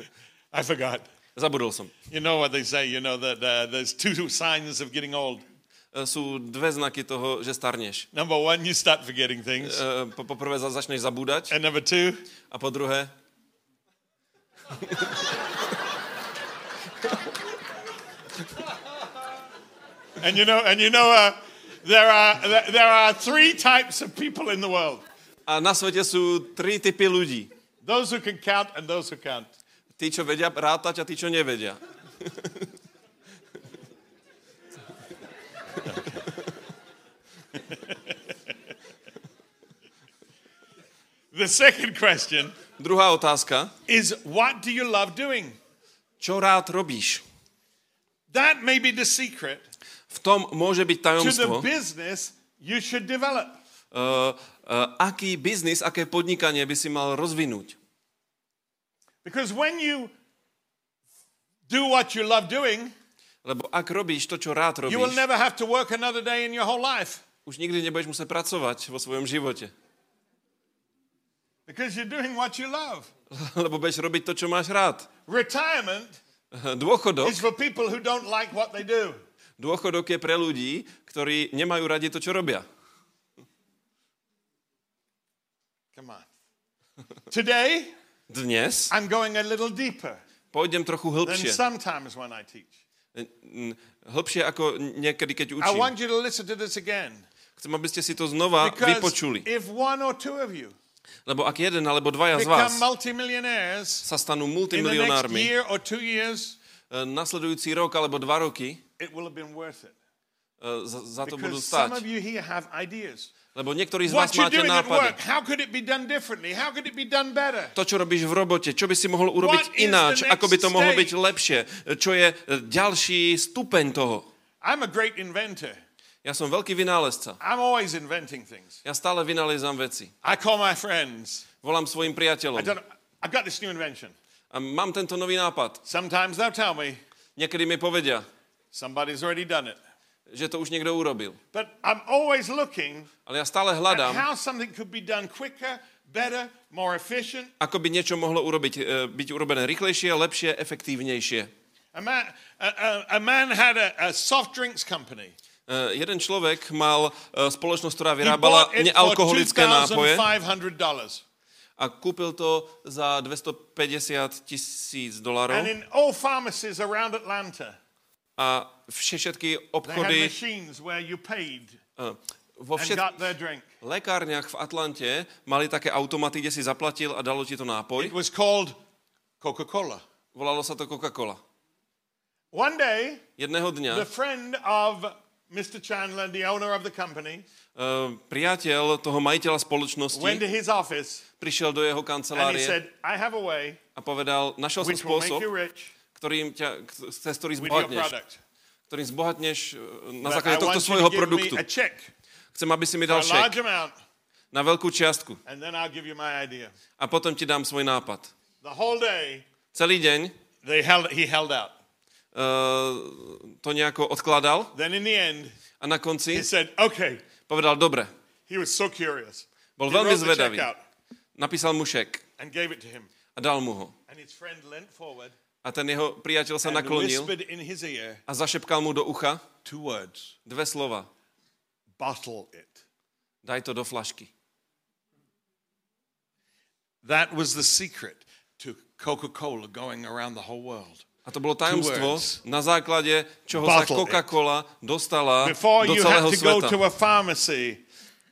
[laughs] I forgot. Zabudol som. You know what they say, you know, that uh, there's two signs of getting old. Sú dve znaky toho, že starneš. Number one, you start forgetting things. Po, po prvé za- začneš zabúdať And number two, a po druhé and you know, and you know, uh, there are there are three types of people in the world: a na svete sú tri typy ľudí. those who can count and those who can't. Tí, čo vedia rátať a tí, čo nevedia. The second question Druhá otázka. is, what do you love doing? Čo rád robíš? That may be the secret V tom môže byť to the tajomstvo, business you should develop. uh, uh, aký biznis, aké podnikanie by si mal rozvinúť. Because when you do what you love doing, Lebo ak robíš to, čo rád you will robíš, never have to work another day in your whole life už nikdy nebudeš musieť pracovať vo svojom živote. because you're doing what you love. [laughs] Lebo budeš robiť to, čo máš rád. Retirement [laughs] Dôchodok, is for people who don't like what they do. dôchodok je pre ľudí, ktorí nemajú radi to, čo robia. Come on. Today, Dnes I'm going a little deeper pôjdem trochu than hĺbšie. sometimes when I teach. Hĺbšie ako niekedy, keď I učím. want you to listen to this again. Chcem, aby ste si to znova Because vypočuli. if one or two of you Lebo ak jeden alebo dvaja z vás become multimillionaires sa stanú in the next multimilionármi year or two years, e, nasledujúci rok alebo dva roky, it will have been worth it. e, za, za to budú Because some of stať. you here have ideas. Lebo niektorí z vás máte nápady. To, čo robíš v robote, čo by si mohol urobiť ináč, ako by to mohlo byť lepšie, čo je e, ďalší stupeň toho. I'm a great inventor. Ja som veľký vynálezca. I'm always inventing things. Ja stále vynálezam veci. I call my friends. Volám svojim I priateľom. don't, I've got this new invention. A mám tento nový nápad. Sometimes they'll tell me Niekedy mi povedia, somebody's already done it. Že to už niekto urobil. But I'm always looking Ale ja stále hľadám, how something could be done quicker, better, more efficient. ako by niečo mohlo urobiť, e, byť urobené rýchlejšie, lepšie, efektívnejšie. A man, a, a, a man had a, a soft drinks company. E, jeden človek mal e, spoločnosť, ktorá vyrábala nealkoholické nápoje $2,500. a kúpil to za 250 tisíc dolarov a všetky obchody vo všetkých lekárniach v Atlante mali také automaty, kde si zaplatil a dalo ti to It nápoj. was called Coca-Cola. Volalo sa to Coca-Cola. One day, Jedného the dňa friend of Mr. Chandler, the owner of the company, uh, priateľ toho majiteľa went spoločnosti to his office prišiel do jeho kancelárie said, I have a way a povedal, našiel som spôsob, rich ktorým ťa, cez ktorý zbohatneš. Ktorým zbohatneš uh, na základe tohto svojho produktu. Chcem, aby si mi dal šek na veľkú čiastku. A potom ti dám svoj nápad. Celý deň uh, to nejako odkladal a na konci povedal, dobre. Bol veľmi zvedavý. Napísal mu šek a dal mu ho. A ten jeho priateľ sa naklonil a zašepkal mu do ucha dve slova. Daj to do flašky. That was the secret to Coca-Cola going around the whole world. A to bolo tajomstvo, na základe čoho sa. Coca-Cola dostala Before do celého sveta.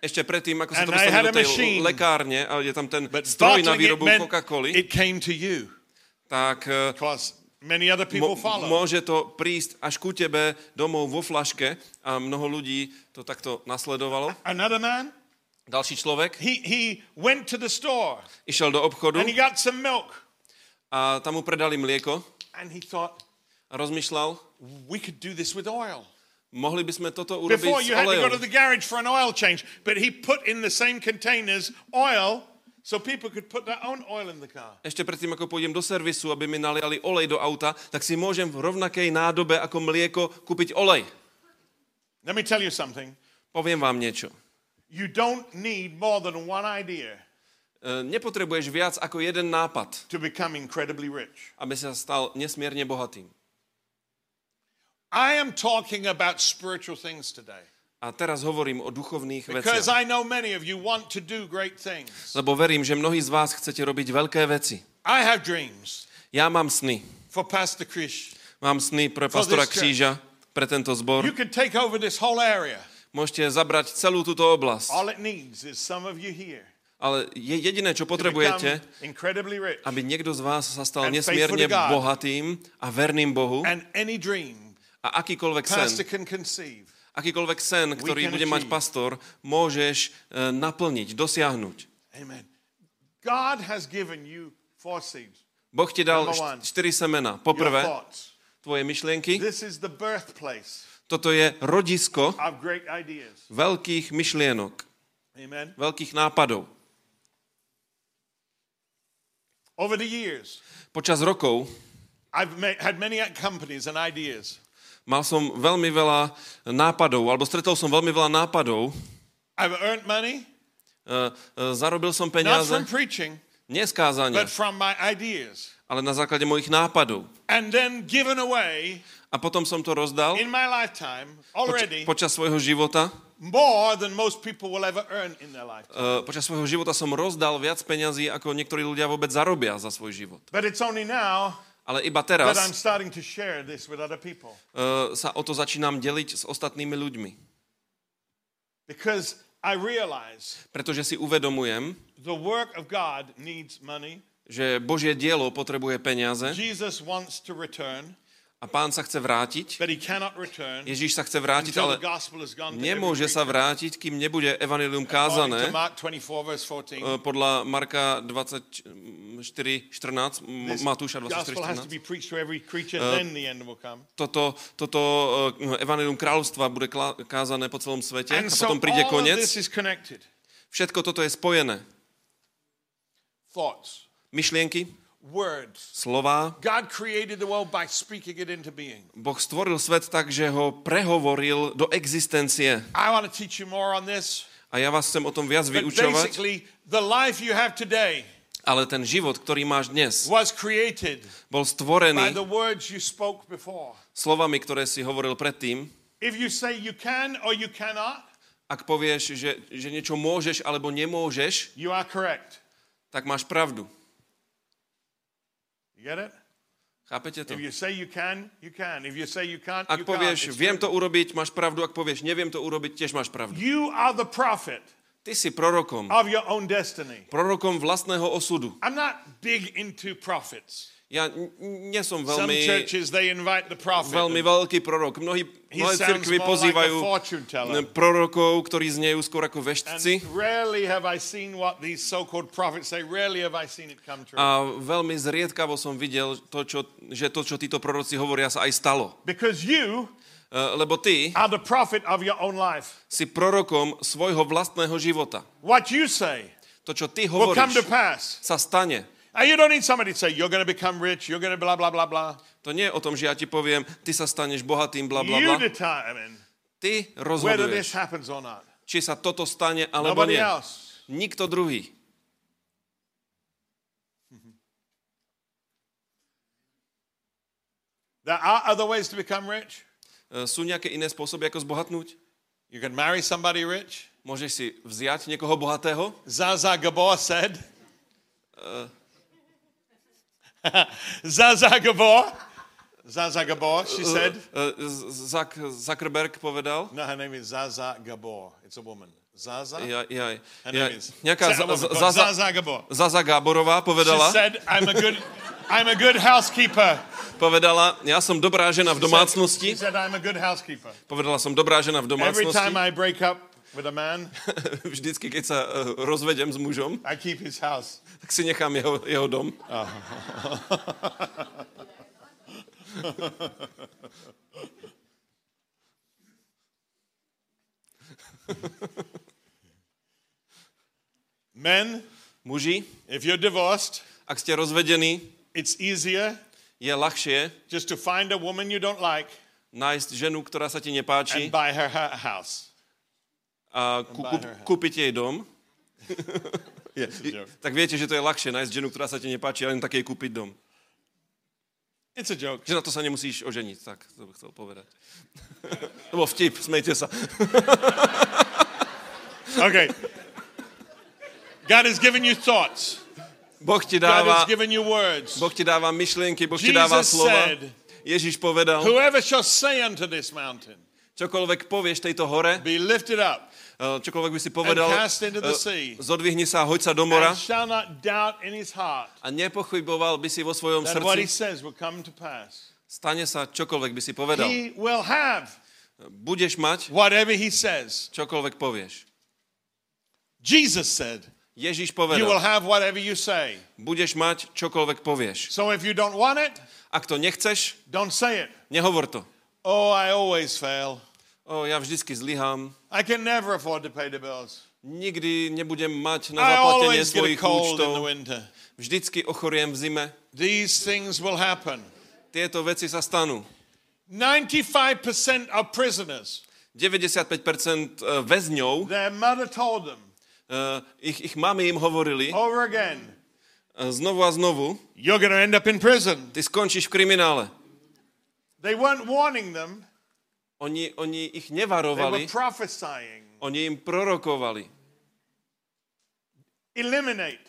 Ešte predtým, ako sa to had do tej lekárne a je tam ten stroj na výrobu Coca-Coly, it came to you. Tak eh, many other people follow. môže to prísť až ku tebe domov vo flaške a mnoho ľudí to takto nasledovalo. Another man, Ďalší človek he, he went to the store išiel do obchodu and he got some milk. a tam mu predali mlieko And he thought, a rozmýšľal, we could do this with oil. mohli by sme toto urobiť Before s you had to go to olejom. the garage for an oil change, but he put in the same containers oil so people could put their own oil in the car. Ešte predtým, ako pôjdem do servisu, aby mi naliali olej do auta, tak si môžem v rovnakej nádobe ako mlieko kúpiť olej. Let me tell you something. Poviem vám niečo. You don't need more than one idea E, Nepotrebuješ viac ako jeden nápad, to become incredibly rich. aby sa stal nesmierne bohatým. I am talking about spiritual things today A teraz hovorím o duchovných because veciach. I know many of you want to do great things. Lebo verím, že mnohí z vás chcete robiť veľké veci. I have dreams Ja mám sny. for Pastor Krish. Mám sny pre pastora. Kříža, pre tento zbor. You could take over this whole area. Môžete zabrať celú túto oblasť. All it needs is some of you here Ale je jediné, čo potrebujete, aby niekto z vás sa stal nesmierne bohatým a verným Bohu. A akýkoľvek sen, can akýkoľvek sen, ktorý bude mať pastor, môžeš e, naplniť, dosiahnuť. amen. God has given you four seeds. Boh ti dal štyri semena. Poprvé, tvoje myšlienky. This is the birthplace Toto je rodisko veľkých myšlienok, Amen. veľkých nápadov. Over the years, Počas rokov I've ma- had many companies and ideas. Mal som veľmi veľa nápadov, alebo stretol som veľmi veľa nápadov. I've earned money, E, e, zarobil som not peniaze, from preaching, nie z kázania, but from my ideas. ale na základe mojich nápadov. And then given away A potom som to rozdal in my lifetime poč- already počas svojho života. more than most people will ever earn in their lifetime. E, počas svojho života som rozdal viac peňazí, ako niektorí ľudia vôbec zarobia za svoj život. But it's only now Ale iba teraz starting to share this with other people. e, sa o to začínam deliť s ostatnými ľuďmi. Pretože si uvedomujem, že Božie dielo potrebuje peniaze A pán sa chce vrátiť. Ježíš sa chce vrátiť, ale nemôže sa vrátiť, kým nebude evanilium kázané. to Mark 24, verse 14. E, Podľa Marka 24.14, M- This Matúša gospel has to 24.14. be preached to every creature, Uh, then the end will come. Toto, toto e, evanilium kráľovstva bude kázané po celom svete a potom príde koniec. Všetko toto je spojené. Myšlienky, words. slová. God created the world by speaking it into being. Boh stvoril svet tak, že ho prehovoril do existencie. I want to teach you more on this. A ja vás chcem o tom viac vyučovať, basically, the life you have today ale ten život, ktorý máš dnes, bol stvorený slovami, ktoré si hovoril predtým. Ak povieš, že, že niečo môžeš alebo nemôžeš, tak máš pravdu. You get it? Chápete to? If you say you can, you can. If you say you can't, Ak you povieš, can't. Viem to urobiť, máš pravdu. Ak povieš, neviem to urobiť, tiež máš pravdu. You are the prophet Ty si prorokom. of your own destiny. Prorokom vlastného osudu. I'm not big into prophets. Ja nie som veľmi, churches, veľmi veľký prorok. Mnohí, mnohé cirkvy like pozývajú prorokov, ktorí znejú skôr ako veštci. A veľmi zriedkavo som videl to, čo, že to, čo títo proroci hovoria, sa aj stalo. you Uh, lebo ty si prorokom svojho vlastného života. What you say To, čo ty hovoríš, sa stane. And you don't need somebody to say, you're going to become rich, you're going to blah, blah, blah, blah. To nie je o tom, že ja ti poviem, ty sa staneš bohatým, bla, bla, You bla. determine Ty whether this rozhoduješ, happens or not. či sa toto stane, alebo Nobody nie. else. Nikto druhý. There are other ways to become rich. E, Sú nejaké iné spôsoby, ako zbohatnúť? You can marry somebody rich. Môžeš si vziať niekoho bohatého? Zaza Gabor said. [laughs] Zaza Gabor. Zaza Gabor, she said. E, Z- Zak, Zuckerberg povedal. No, her name is Zaza Gabor. It's a woman. Zaza? Ja, ja, ja, nejaká Sa- a za, woman za, called Zaza, Zaza Gabor. Zaza Gáborová She povedala, said, I'm a good, I'm a good housekeeper. povedala, ja som dobrá žena v She domácnosti. said, I'm a good housekeeper. Povedala som dobrá žena v Every domácnosti. time I break up with a man, [laughs] Vždycky, keď sa e, rozvedem s mužom, I keep his house. tak si nechám jeho, jeho dom. Men, Muži, if you're divorced, ak ste rozvedení, it's easier je ľahšie just to find a woman you don't like nájsť ženu, ktorá sa ti nepáči and buy her her house. A kú, kú, kúpiť jej dom. [laughs] Joke. Tak viete, že to je ľahšie nájsť ženu, ktorá sa ti nepáči a len takej kúpiť dom. It's a joke. Že na to sa nemusíš oženiť, tak to by chcel povedať. [laughs] To bol vtip, smejte sa. [laughs] Okay. God has given you thoughts. Boh ti God dáva, has given you words. boh ti dáva myšlienky, Boh ti dáva Jesus slova. said, Ježiš povedal, Whoever shall say unto this mountain, čokoľvek povieš tejto hore, be lifted up, čokoľvek by si povedal, eh, zodvihni sa hoď sa do mora a nepochyboval by si vo svojom srdci, stane sa čokoľvek by si povedal. Budeš mať čokoľvek povieš. Jesus said, Ježiš You will povedal, have whatever you say. budeš mať čokoľvek povieš. So if you don't want it, Ak to nechceš, don't say it. nehovor to. Oh, I always fail. O, ja vždycky zlyhám, I can never afford to pay the bills. nikdy nebudem mať na zaplatenie svojich účtov, vždycky ochoriem v zime. These things will happen. Tieto veci sa stanú. 95% of prisoners, 95% väzňov, their mother told them eh, ich, ich mamy im hovorili over again, eh, znovu a znovu, You're to end up in prison. ty skončíš v kriminále. They weren't warning them, Oni, oni ich nevarovali, oni im prorokovali. Eliminate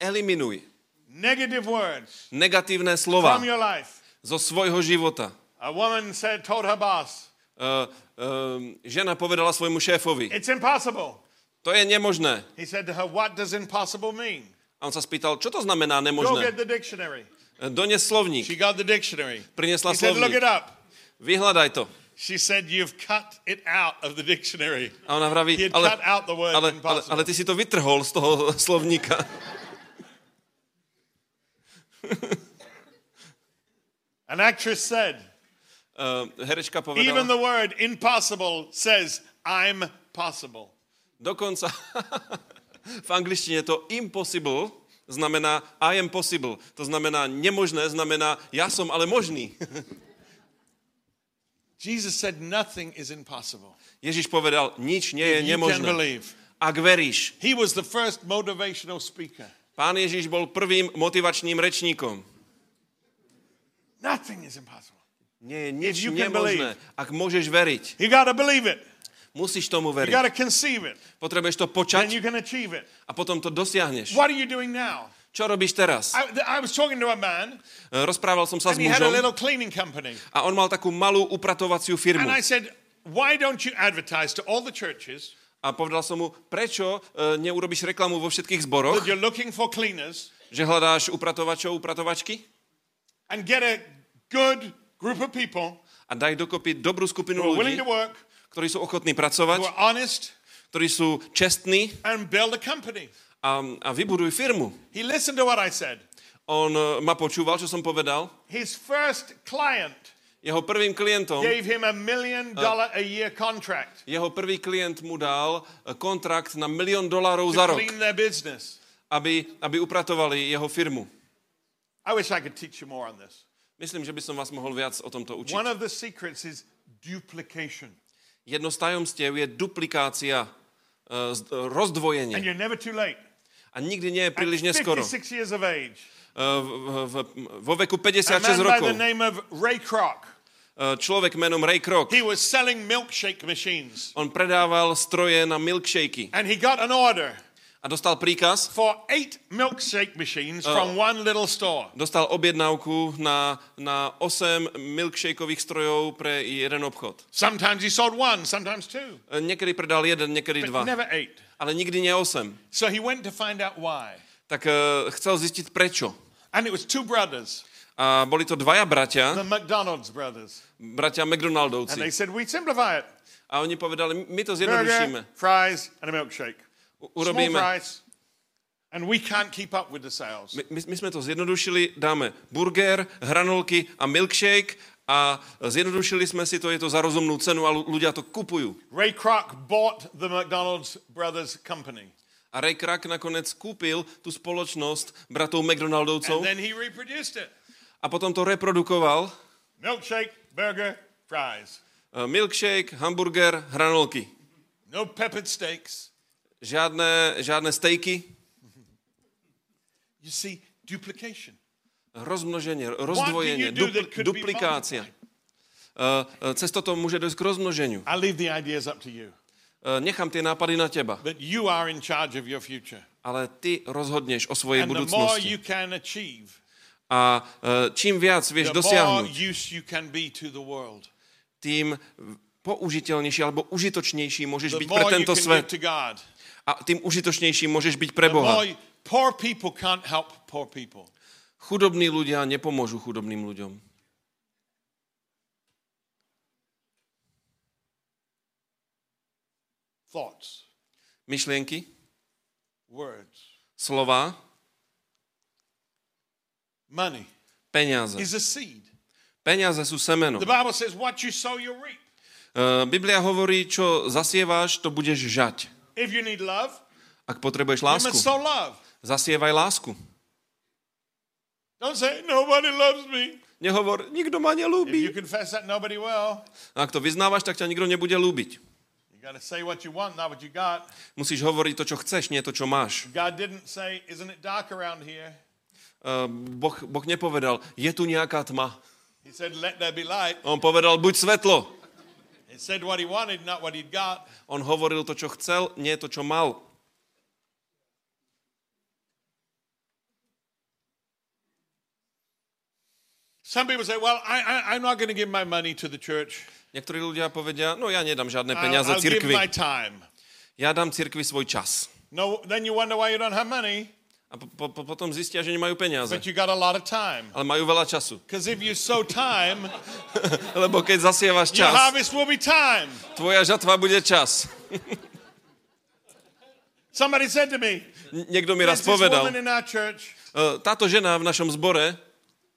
Eliminuj negative words negatívne slova from your life. zo svojho života. A woman said, told her boss, Uh, uh, žena povedala svojmu šéfovi, It's impossible. to je nemožné. He said to her, What does impossible mean? A on sa spýtal, čo to znamená Go nemožné? get the dictionary. Dones slovník, She got the dictionary. priniesla He said, Look it slovník, up. vyhľadaj to. She said, You've cut it out of the dictionary. A ona vraví, He had ale, cut out the word ale, ale, ale ty si to vytrhol z toho [laughs] slovníka. An actress said, Uh, [laughs] herečka Even povedala, the word impossible says, I'm possible. dokonca [laughs] v angličtine to impossible znamená I am possible. To znamená nemožné, znamená ja som ale možný. Jesus said, Nothing is impossible. Ježiš povedal, nič nie je You nemožné. Ak veríš. He was the first motivational speaker. Pán Ježiš bol prvým motivačným rečníkom. Nothing is impossible. Nie je nič you nemožné. Ak môžeš veriť, You got to believe it. musíš tomu You veriť. to conceive it. Potrebuješ to Then počať you can achieve it. a potom to dosiahneš. What are you doing now? Čo robíš teraz? I, I was talking to a man, E, Rozprával som sa s mužom a on mal takú malú upratovaciu firmu. And I said, Why don't you advertise to all the churches A povedal som mu, prečo e, neurobiš reklamu vo všetkých zboroch, that you're looking for cleaners že hľadáš upratovačov, upratovačky and get a good group of people a daj dokopy dobrú skupinu ľudí, work, ktorí sú ochotní pracovať, honest, ktorí sú čestní and build a company. A, a vybuduj firmu. He listened to what I said. On e, ma počúval, čo som povedal. His first client Jeho prvým klientom, gave him a million dollar a year contract jeho prvý klient mu dal eh, kontrakt na milión dolárov za rok, their business. aby, aby upratovali jeho firmu. I wish I could teach you more on this. Myslím, že by som vás mohol viac o tomto učiť. One of the secrets is duplication. Jedno z tajomstiev je duplikácia, eh, eh, And rozdvojenie. you're never too late. A nikdy nie je príliš neskoro. 56 years of age, Eh, Vo veku a 56 man by rokov eh, človek menom Ray Kroc, he was selling milkshake machines. on predával stroje na milkshakey And he got an order a dostal príkaz, for eight milkshake machines from one little store. dostal objednávku na, na 8 milkshakeových strojov pre jeden obchod. Sometimes he sold one, sometimes two, Niekedy predal jeden, niekedy but dva, never eight. Ale nikdy nie 8. So he went to find out why. Tak eh, chcel zistiť prečo. And it was two brothers, A boli to dvaja bratia, the McDonald's brothers. bratia And they McDonaldovci. said, We simplify it. A oni povedali, my to Burger, zjednodušíme. fries, and a milkshake. U- Small Urobíme, fries. And we can't keep up with the sales. my, my sme to zjednodušili, dáme burger, hranolky a milkshake a zjednodušili sme si to, je to za rozumnú cenu a ľu- ľudia to kupujú. Ray Kroc bought the McDonald's brothers company. A Ray Kroc nakoniec kúpil tú spoločnosť bratov And McDonaldovcov then he reproduced it. a potom to reprodukoval. Milkshake, burger, fries. Eh, Milkshake, hamburger, hranolky. No peppered steaks. Žiadne, žiadne stejky. You see, duplication. Rozmnoženie, rozdvojenie, dupl- duplikácia. Eh, eh, Cez toto môže dojsť k rozmnoženiu. You. Eh, Nechám tie nápady na teba, ale ty rozhodneš o svojej And budúcnosti. achieve, A čím viac vieš dosiahnuť, tým použiteľnejší alebo užitočnejší môžeš byť pre tento svet. A tým užitočnejším môžeš byť pre Boha. poor people can't help poor people. Chudobní ľudia nepomôžu chudobným ľuďom. Thoughts, Myšlienky, words, slova, money peniaze. is a seed. Peniaze sú semeno. The Bible says, What you sow, you reap. Eh, Biblia hovorí, čo zasieváš, to budeš žať. If you need love, Ak potrebuješ you lásku, must sow love. zasievaj lásku. Don't say, Nobody loves me. Nehovor, nikto ma If you nelúbi. confess that, nobody will. Ak to vyznávaš, tak ťa nikto nebude lúbiť. You got to say what you want, not what you got. Musíš hovoriť to, čo chceš, nie to, čo máš. God didn't say, Isn't it dark around here? Eh, Boh, boh nepovedal, je tu nejaká tma. He said, Let there be light. On povedal, buď svetlo. He said what he wanted, not what he'd got. On hovoril to, čo chcel, nie to, čo mal. Some people say, Well, I, I, I'm not going to give my money to the church. Niektorí ľudia povedia, no ja nedám žiadne peniaze I'll give cirkvi. my time. Ja dám cirkvi svoj čas. No, then you wonder why you don't have money, A po, po, potom zistia, že nemajú peniaze. but you got a lot of time. Ale majú veľa času. [laughs] Because if you sow time, [laughs] Lebo keď zasievaš your čas, harvest will be time. tvoja žatva bude čas. [laughs] Somebody said to me, N- Niekto mi raz There's this povedal, woman in our church, "E, táto žena v našom zbore,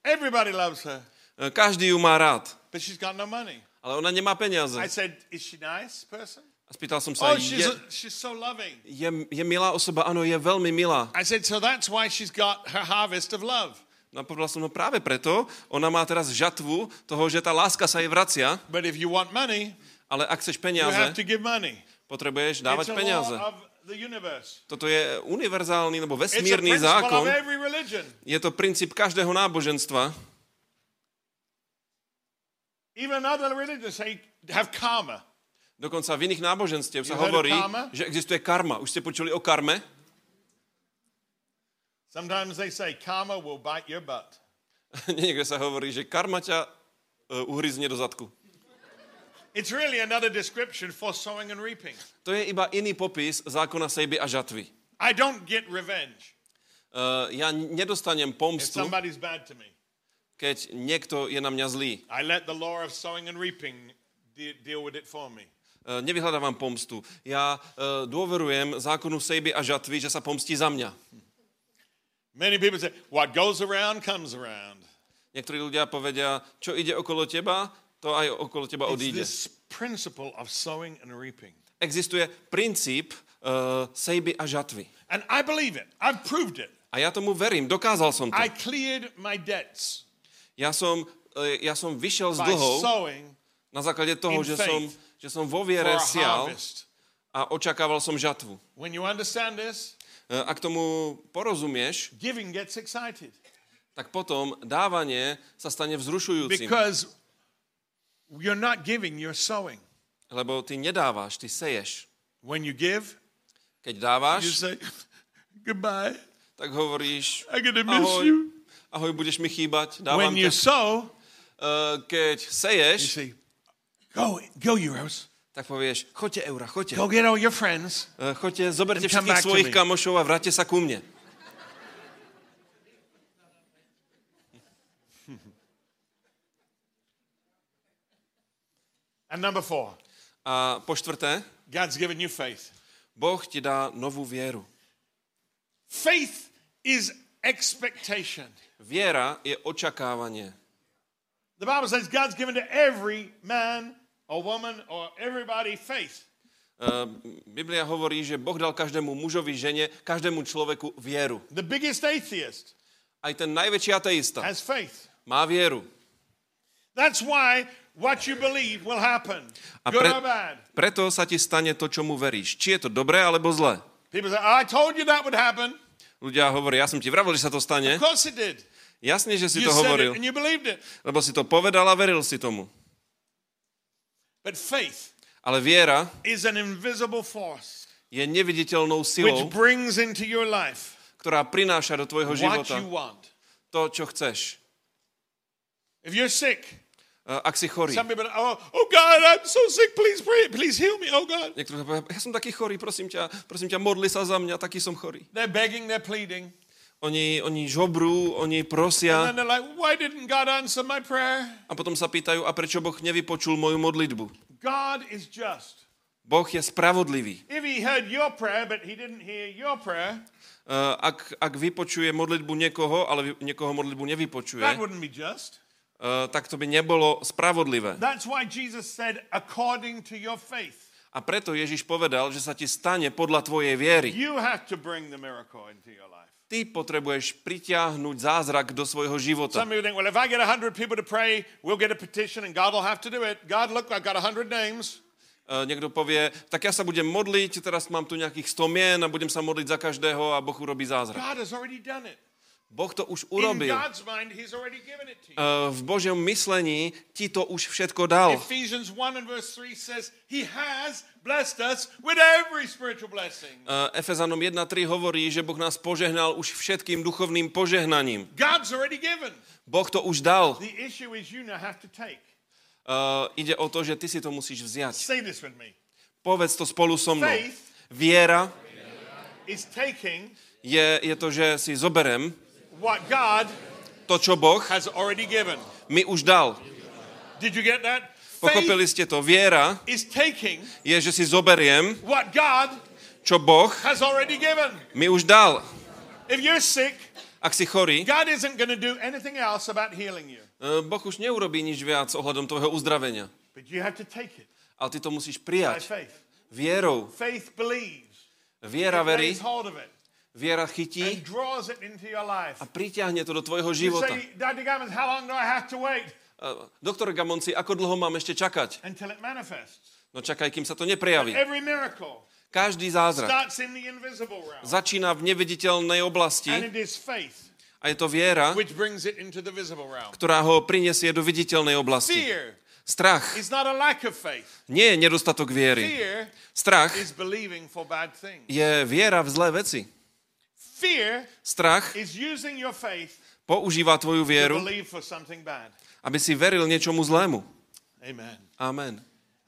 everybody loves her, e, každý ju má rád, but she's got no money. ale ona nemá peniaze. I said, Is she nice person? A spýtal som sa, Oh, she's, je, she's so loving. je, je milá osoba? Áno, je veľmi milá. I said, So that's why she's got her harvest of love. No povedal som, no práve preto, ona má teraz žatvu toho, že tá láska sa jej vracia, But if you want money, ale ak chceš you have peniaze, to give money. potrebuješ dávať peniaze. of. Toto je univerzálny, a vesmírny zákon. Je to princíp každého náboženstva. Dokonca v iných náboženstiev sa hovorí, že existuje karma. Už ste počuli o karme? Sometimes they say karma will bite your butt. [laughs] Niekde sa hovorí, že karma ťa uh, uhryzne do zadku. It's really another description for sowing and reaping. To je iba iný popis zákona sejby a žatvy. I don't get revenge Uh, ja nedostanem if pomstu, somebody's bad to me. keď niekto je na mňa zlý. I let the law of sowing and reaping de- deal with it for me. Uh, nevyhľadávam pomstu. Ja uh, dôverujem zákonu sejby a žatvy, že sa pomstí za mňa. Many people say, what goes around comes around. Niektorí ľudia povedia, čo ide okolo teba, to aj okolo teba odíde. Existuje princíp uh, sejby a žatvy. And I believe it. I've proved it. A ja tomu verím, dokázal som to. I cleared my debts Ja som, eh, ja som vyšiel z dlhov na základe toho, že som, že som vo viere a sial a očakával som žatvu. When you understand this, Eh, Ak tomu porozumieš, giving gets excited tak potom dávanie sa stane vzrušujúcim. because you're not giving, you're sowing. Lebo ty nedávaš, ty seješ. When you give, Keď you dávaš, say, Goodbye. tak hovoríš, I'm miss ahoj, you. ahoj, budeš mi chýbať, dávam When you ťa. sow, Eh, Keď you seješ, say, Go, go, Euros. tak povieš, choďte eura, choďte. Go get all your friends. Eh, Choďte, zoberte všetkých svojich kamošov a vráťte sa ku mne. And number four, A po štvrté, God's given you faith. Boh ti dá novú vieru. Faith is expectation. Viera je očakávanie. The Bible says God's given to every man or woman or everybody faith. Eh, Biblia hovorí, že Boh dal každému mužovi, žene, každému človeku vieru. The biggest atheist Aj ten najväčší ateista has faith. má vieru. That's why what you believe will happen, A good pre, or bad. preto sa ti stane to, čo mu veríš. Či je to dobré, alebo zlé. People say, I told you that would happen. Ľudia hovoria, ja som ti vravil, že sa to stane. Of course it did. Jasne, že si You to hovoril, it and you believed it. lebo si to povedal a veril si tomu. But faith Ale viera is an invisible force je neviditeľnou which silou, brings into your life ktorá prináša do tvojho what života you want. to, čo chceš. If you're sick, Ak si chorý. oh, oh. Oh. Niektorí povedia, ja som taký chorý, prosím ťa, prosím ťa, modli sa za mňa, taký som chorý. They're begging, they're pleading. Oni, oni žobrú, oni prosia And then they're like, why didn't God answer my prayer? a potom sa pýtajú, a prečo Boh nevypočul moju modlitbu? God is just. Boh je spravodlivý. If he heard your prayer, but he didn't hear your prayer, Uh, ak, ak vypočuje modlitbu niekoho, ale niekoho modlitbu nevypočuje, uh, tak to by nebolo spravodlivé. That's why Jesus said, according to your faith. A preto Ježiš povedal, že sa ti stane podľa tvojej viery. You have to bring the miracle into your life. Ty potrebuješ pritiahnuť zázrak do svojho života. Think, well, if I get 100 people to pray, we'll get a petition and God will have to do it. God, look, I've got 100 names. Uh, niekto povie, tak ja sa budem modliť, teraz mám tu nejakých 100 mien a budem sa modliť za každého a Boh urobí zázrak. God has already done it. Boh to už urobil. Uh, v Božom myslení ti to už všetko dal. Ephesians 1 and verse 3 says, He has blessed us with every spiritual blessing. Uh, Efezanom 1.3 hovorí, že Boh nás požehnal už všetkým duchovným požehnaním. Boh to už dal. Uh, ide o to, že ty si to musíš vziať. Povedz to spolu so mnou. Viera je, je to, že si zoberem what God to, čo Boh has already given. mi už dal. Did you get that? Pochopili ste to? Viera is taking je, že si zoberiem, what God čo Boh has already given. mi už dal. If you're sick, Ak si chorý, God isn't going to do anything else about healing you. uh, Boh už neurobí nič viac ohľadom tvojho uzdravenia. But you have to take it Ale ty to musíš by prijať. faith. Vierou. Faith believes. Viera verí, it viera chytí a pritiahne to do tvojho života. Doktor Gamonci, ako dlho mám ešte čakať? No čakaj, kým sa to neprejaví. Každý zázrak začína v neviditeľnej oblasti a je to viera, ktorá ho prinesie do viditeľnej oblasti. Strach nie je nedostatok viery. Strach je viera v zlé veci. Strach používa tvoju vieru, aby si veril niečomu zlému. Amen. Amen.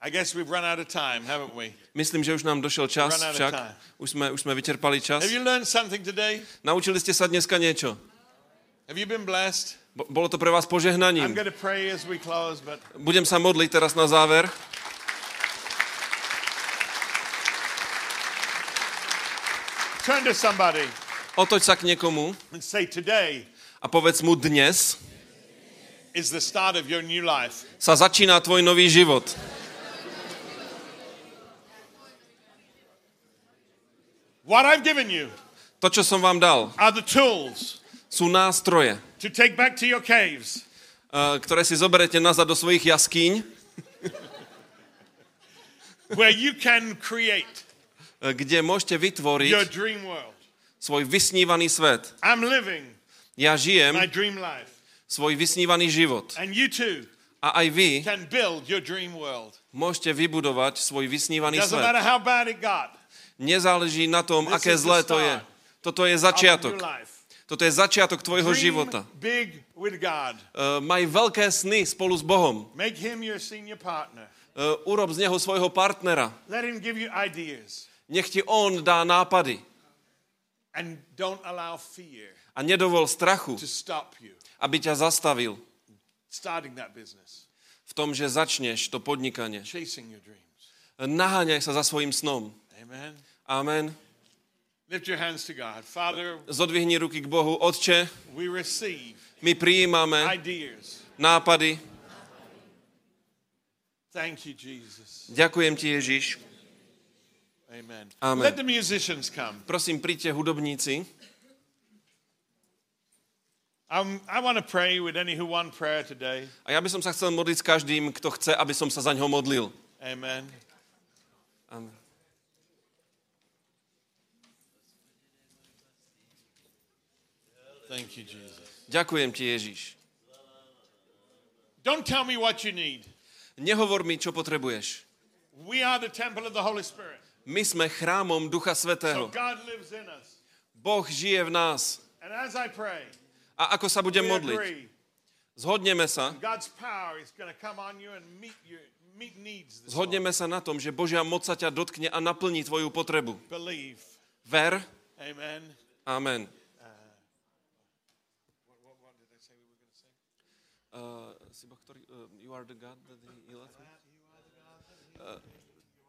I guess we've run out of time, haven't we? Myslím, že už nám došiel čas, však už sme, už sme vyčerpali čas. Have you learned something today? Naučili ste sa dneska niečo? Have you been blessed? Bo- Bolo to pre vás I'm požehnaním. going to pray as we close, but Budem sa modliť teraz na záver. turn to somebody Otoď sa k niekomu a povedz mu dnes your sa začína tvoj nový život. What I've given you To, čo som vám dal, are the tools sú nástroje, to take back to your caves, eh, ktoré si zoberete nazad do svojich jaskýň, where you can create eh, kde môžete your vytvoriť dream world. Svoj vysnívaný svet. I'm living Ja žijem my dream life. svoj vysnívaný život. And you too A aj vy can build your dream world. môžete vybudovať svoj vysnívaný Doesn't svet. how bad it got. Nezáleží na tom, This aké zlé to je. Toto je začiatok. Toto je začiatok tvojho Dream života. big with God. Uh, maj veľké sny spolu s Bohom. Make him your senior partner. Uh, urob z neho svojho partnera. Let him give you ideas. Nech ti on dá nápady. And don't allow fear A nedovol strachu, to stop you aby ťa zastavil starting that business, v tom, že začneš to podnikanie. chasing your dreams. Naháňaj sa za svojim snom. Amen. Amen. Lift your hands to God. Father, Zodvihni ruky k Bohu. Otče, we receive my prijímame ideas. nápady. Thank you, Jesus. Ďakujem ti, Ježiš. Amen. Amen. Let the musicians come. Prosím, príďte hudobníci. Um, I want to pray with any who want prayer today. A ja by som sa chcel modliť s každým, kto chce, aby som sa za ňo modlil. Amen. Amen. Thank you, Jesus. Ďakujem ti, Ježiš. Don't tell me what you need. Nehovor mi, čo potrebuješ. We are the temple of the Holy Spirit. My sme chrámom Ducha Svetého. Boh žije v nás. A ako sa budem modliť? Zhodneme sa. Zhodneme sa na tom, že Božia moc sa ťa dotkne a naplní tvoju potrebu. Ver. Amen. Uh, ktorý, uh, you are the God that he healeth me? Uh,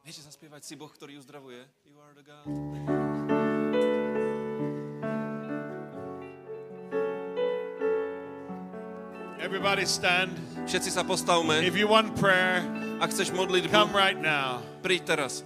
viete zaspievať si Boh, ktorý uzdravuje? You are the God. Everybody stand. Všetci sa postavme. If you want prayer, Ak chceš modlitbu, come right now. príď teraz.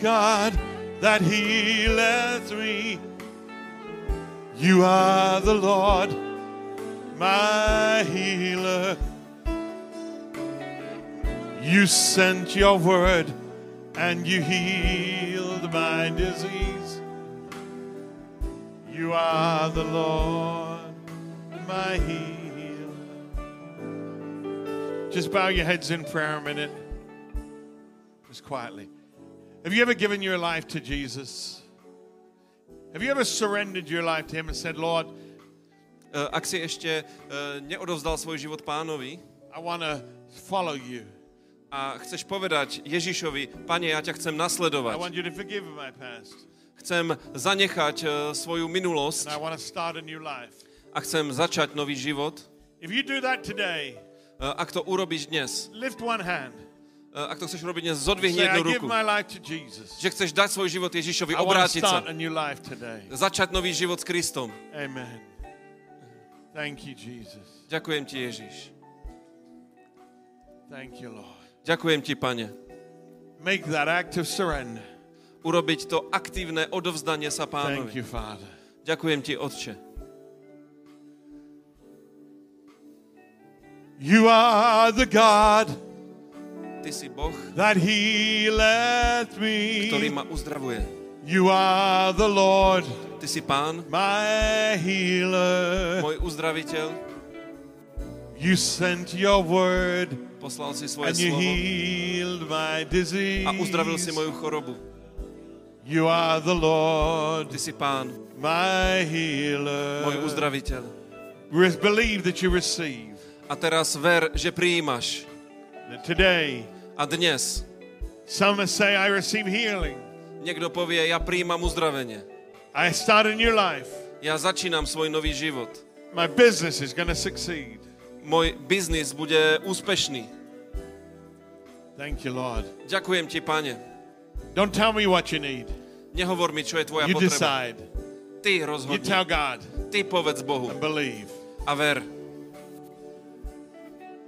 God that healeth me. You are the Lord, my healer. You sent your word and you healed my disease. You are the Lord, my healer. Just bow your heads in prayer a minute. Just quietly. Have you ever given your life to Jesus? Have you ever surrendered your life to Him and said, Lord, Uh, ak si ešte uh, neodovzdal svoj život pánovi I want to follow you. a chceš povedať Ježišovi, pane, ja ťa chcem I nasledovať. want you to forgive my past. Chcem zanechať uh, svoju And minulosť I want to start a new life. a chcem začať nový život. If you do that today, Uh, ak to urobíš dnes, lift one hand. Uh, ak to chceš robiť dnes, zodvihni jednu ruku. Že chceš dať svoj život Ježišovi, obrátiť sa. Začať nový život s Kristom. Amen. Thank you, Jesus. Ďakujem ti, Ježiš. Thank you, Lord. Ďakujem ti, pane. Make that act of surrender. Urobiť to aktívne odovzdanie sa Thank pánovi. you, Father. Ďakujem ti, Otče. You are the God Ty si Boh, that healeth ktorý me. ma uzdravuje. You are the Lord, Ty si Pán, my healer. môj uzdraviteľ. You sent your word Poslal si svoje and you slovo healed my disease. a uzdravil si moju chorobu. You are the Lord, Ty si Pán, my môj healer. uzdraviteľ. Re- Believe that you receive. A teraz ver, že prijímaš. That today, A dnes some say, I receive healing. niekto povie, ja prijímam uzdravenie. I start a new life. Ja začínam svoj nový život. My business is to succeed. Môj biznis bude úspešný. Thank you, Lord. Ďakujem ti, pane. Don't tell me what you need. Nehovor mi, čo je tvoja You potreba. decide. Ty You rozhodni. tell God Ty povedz Bohu and believe. a ver.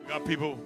God, people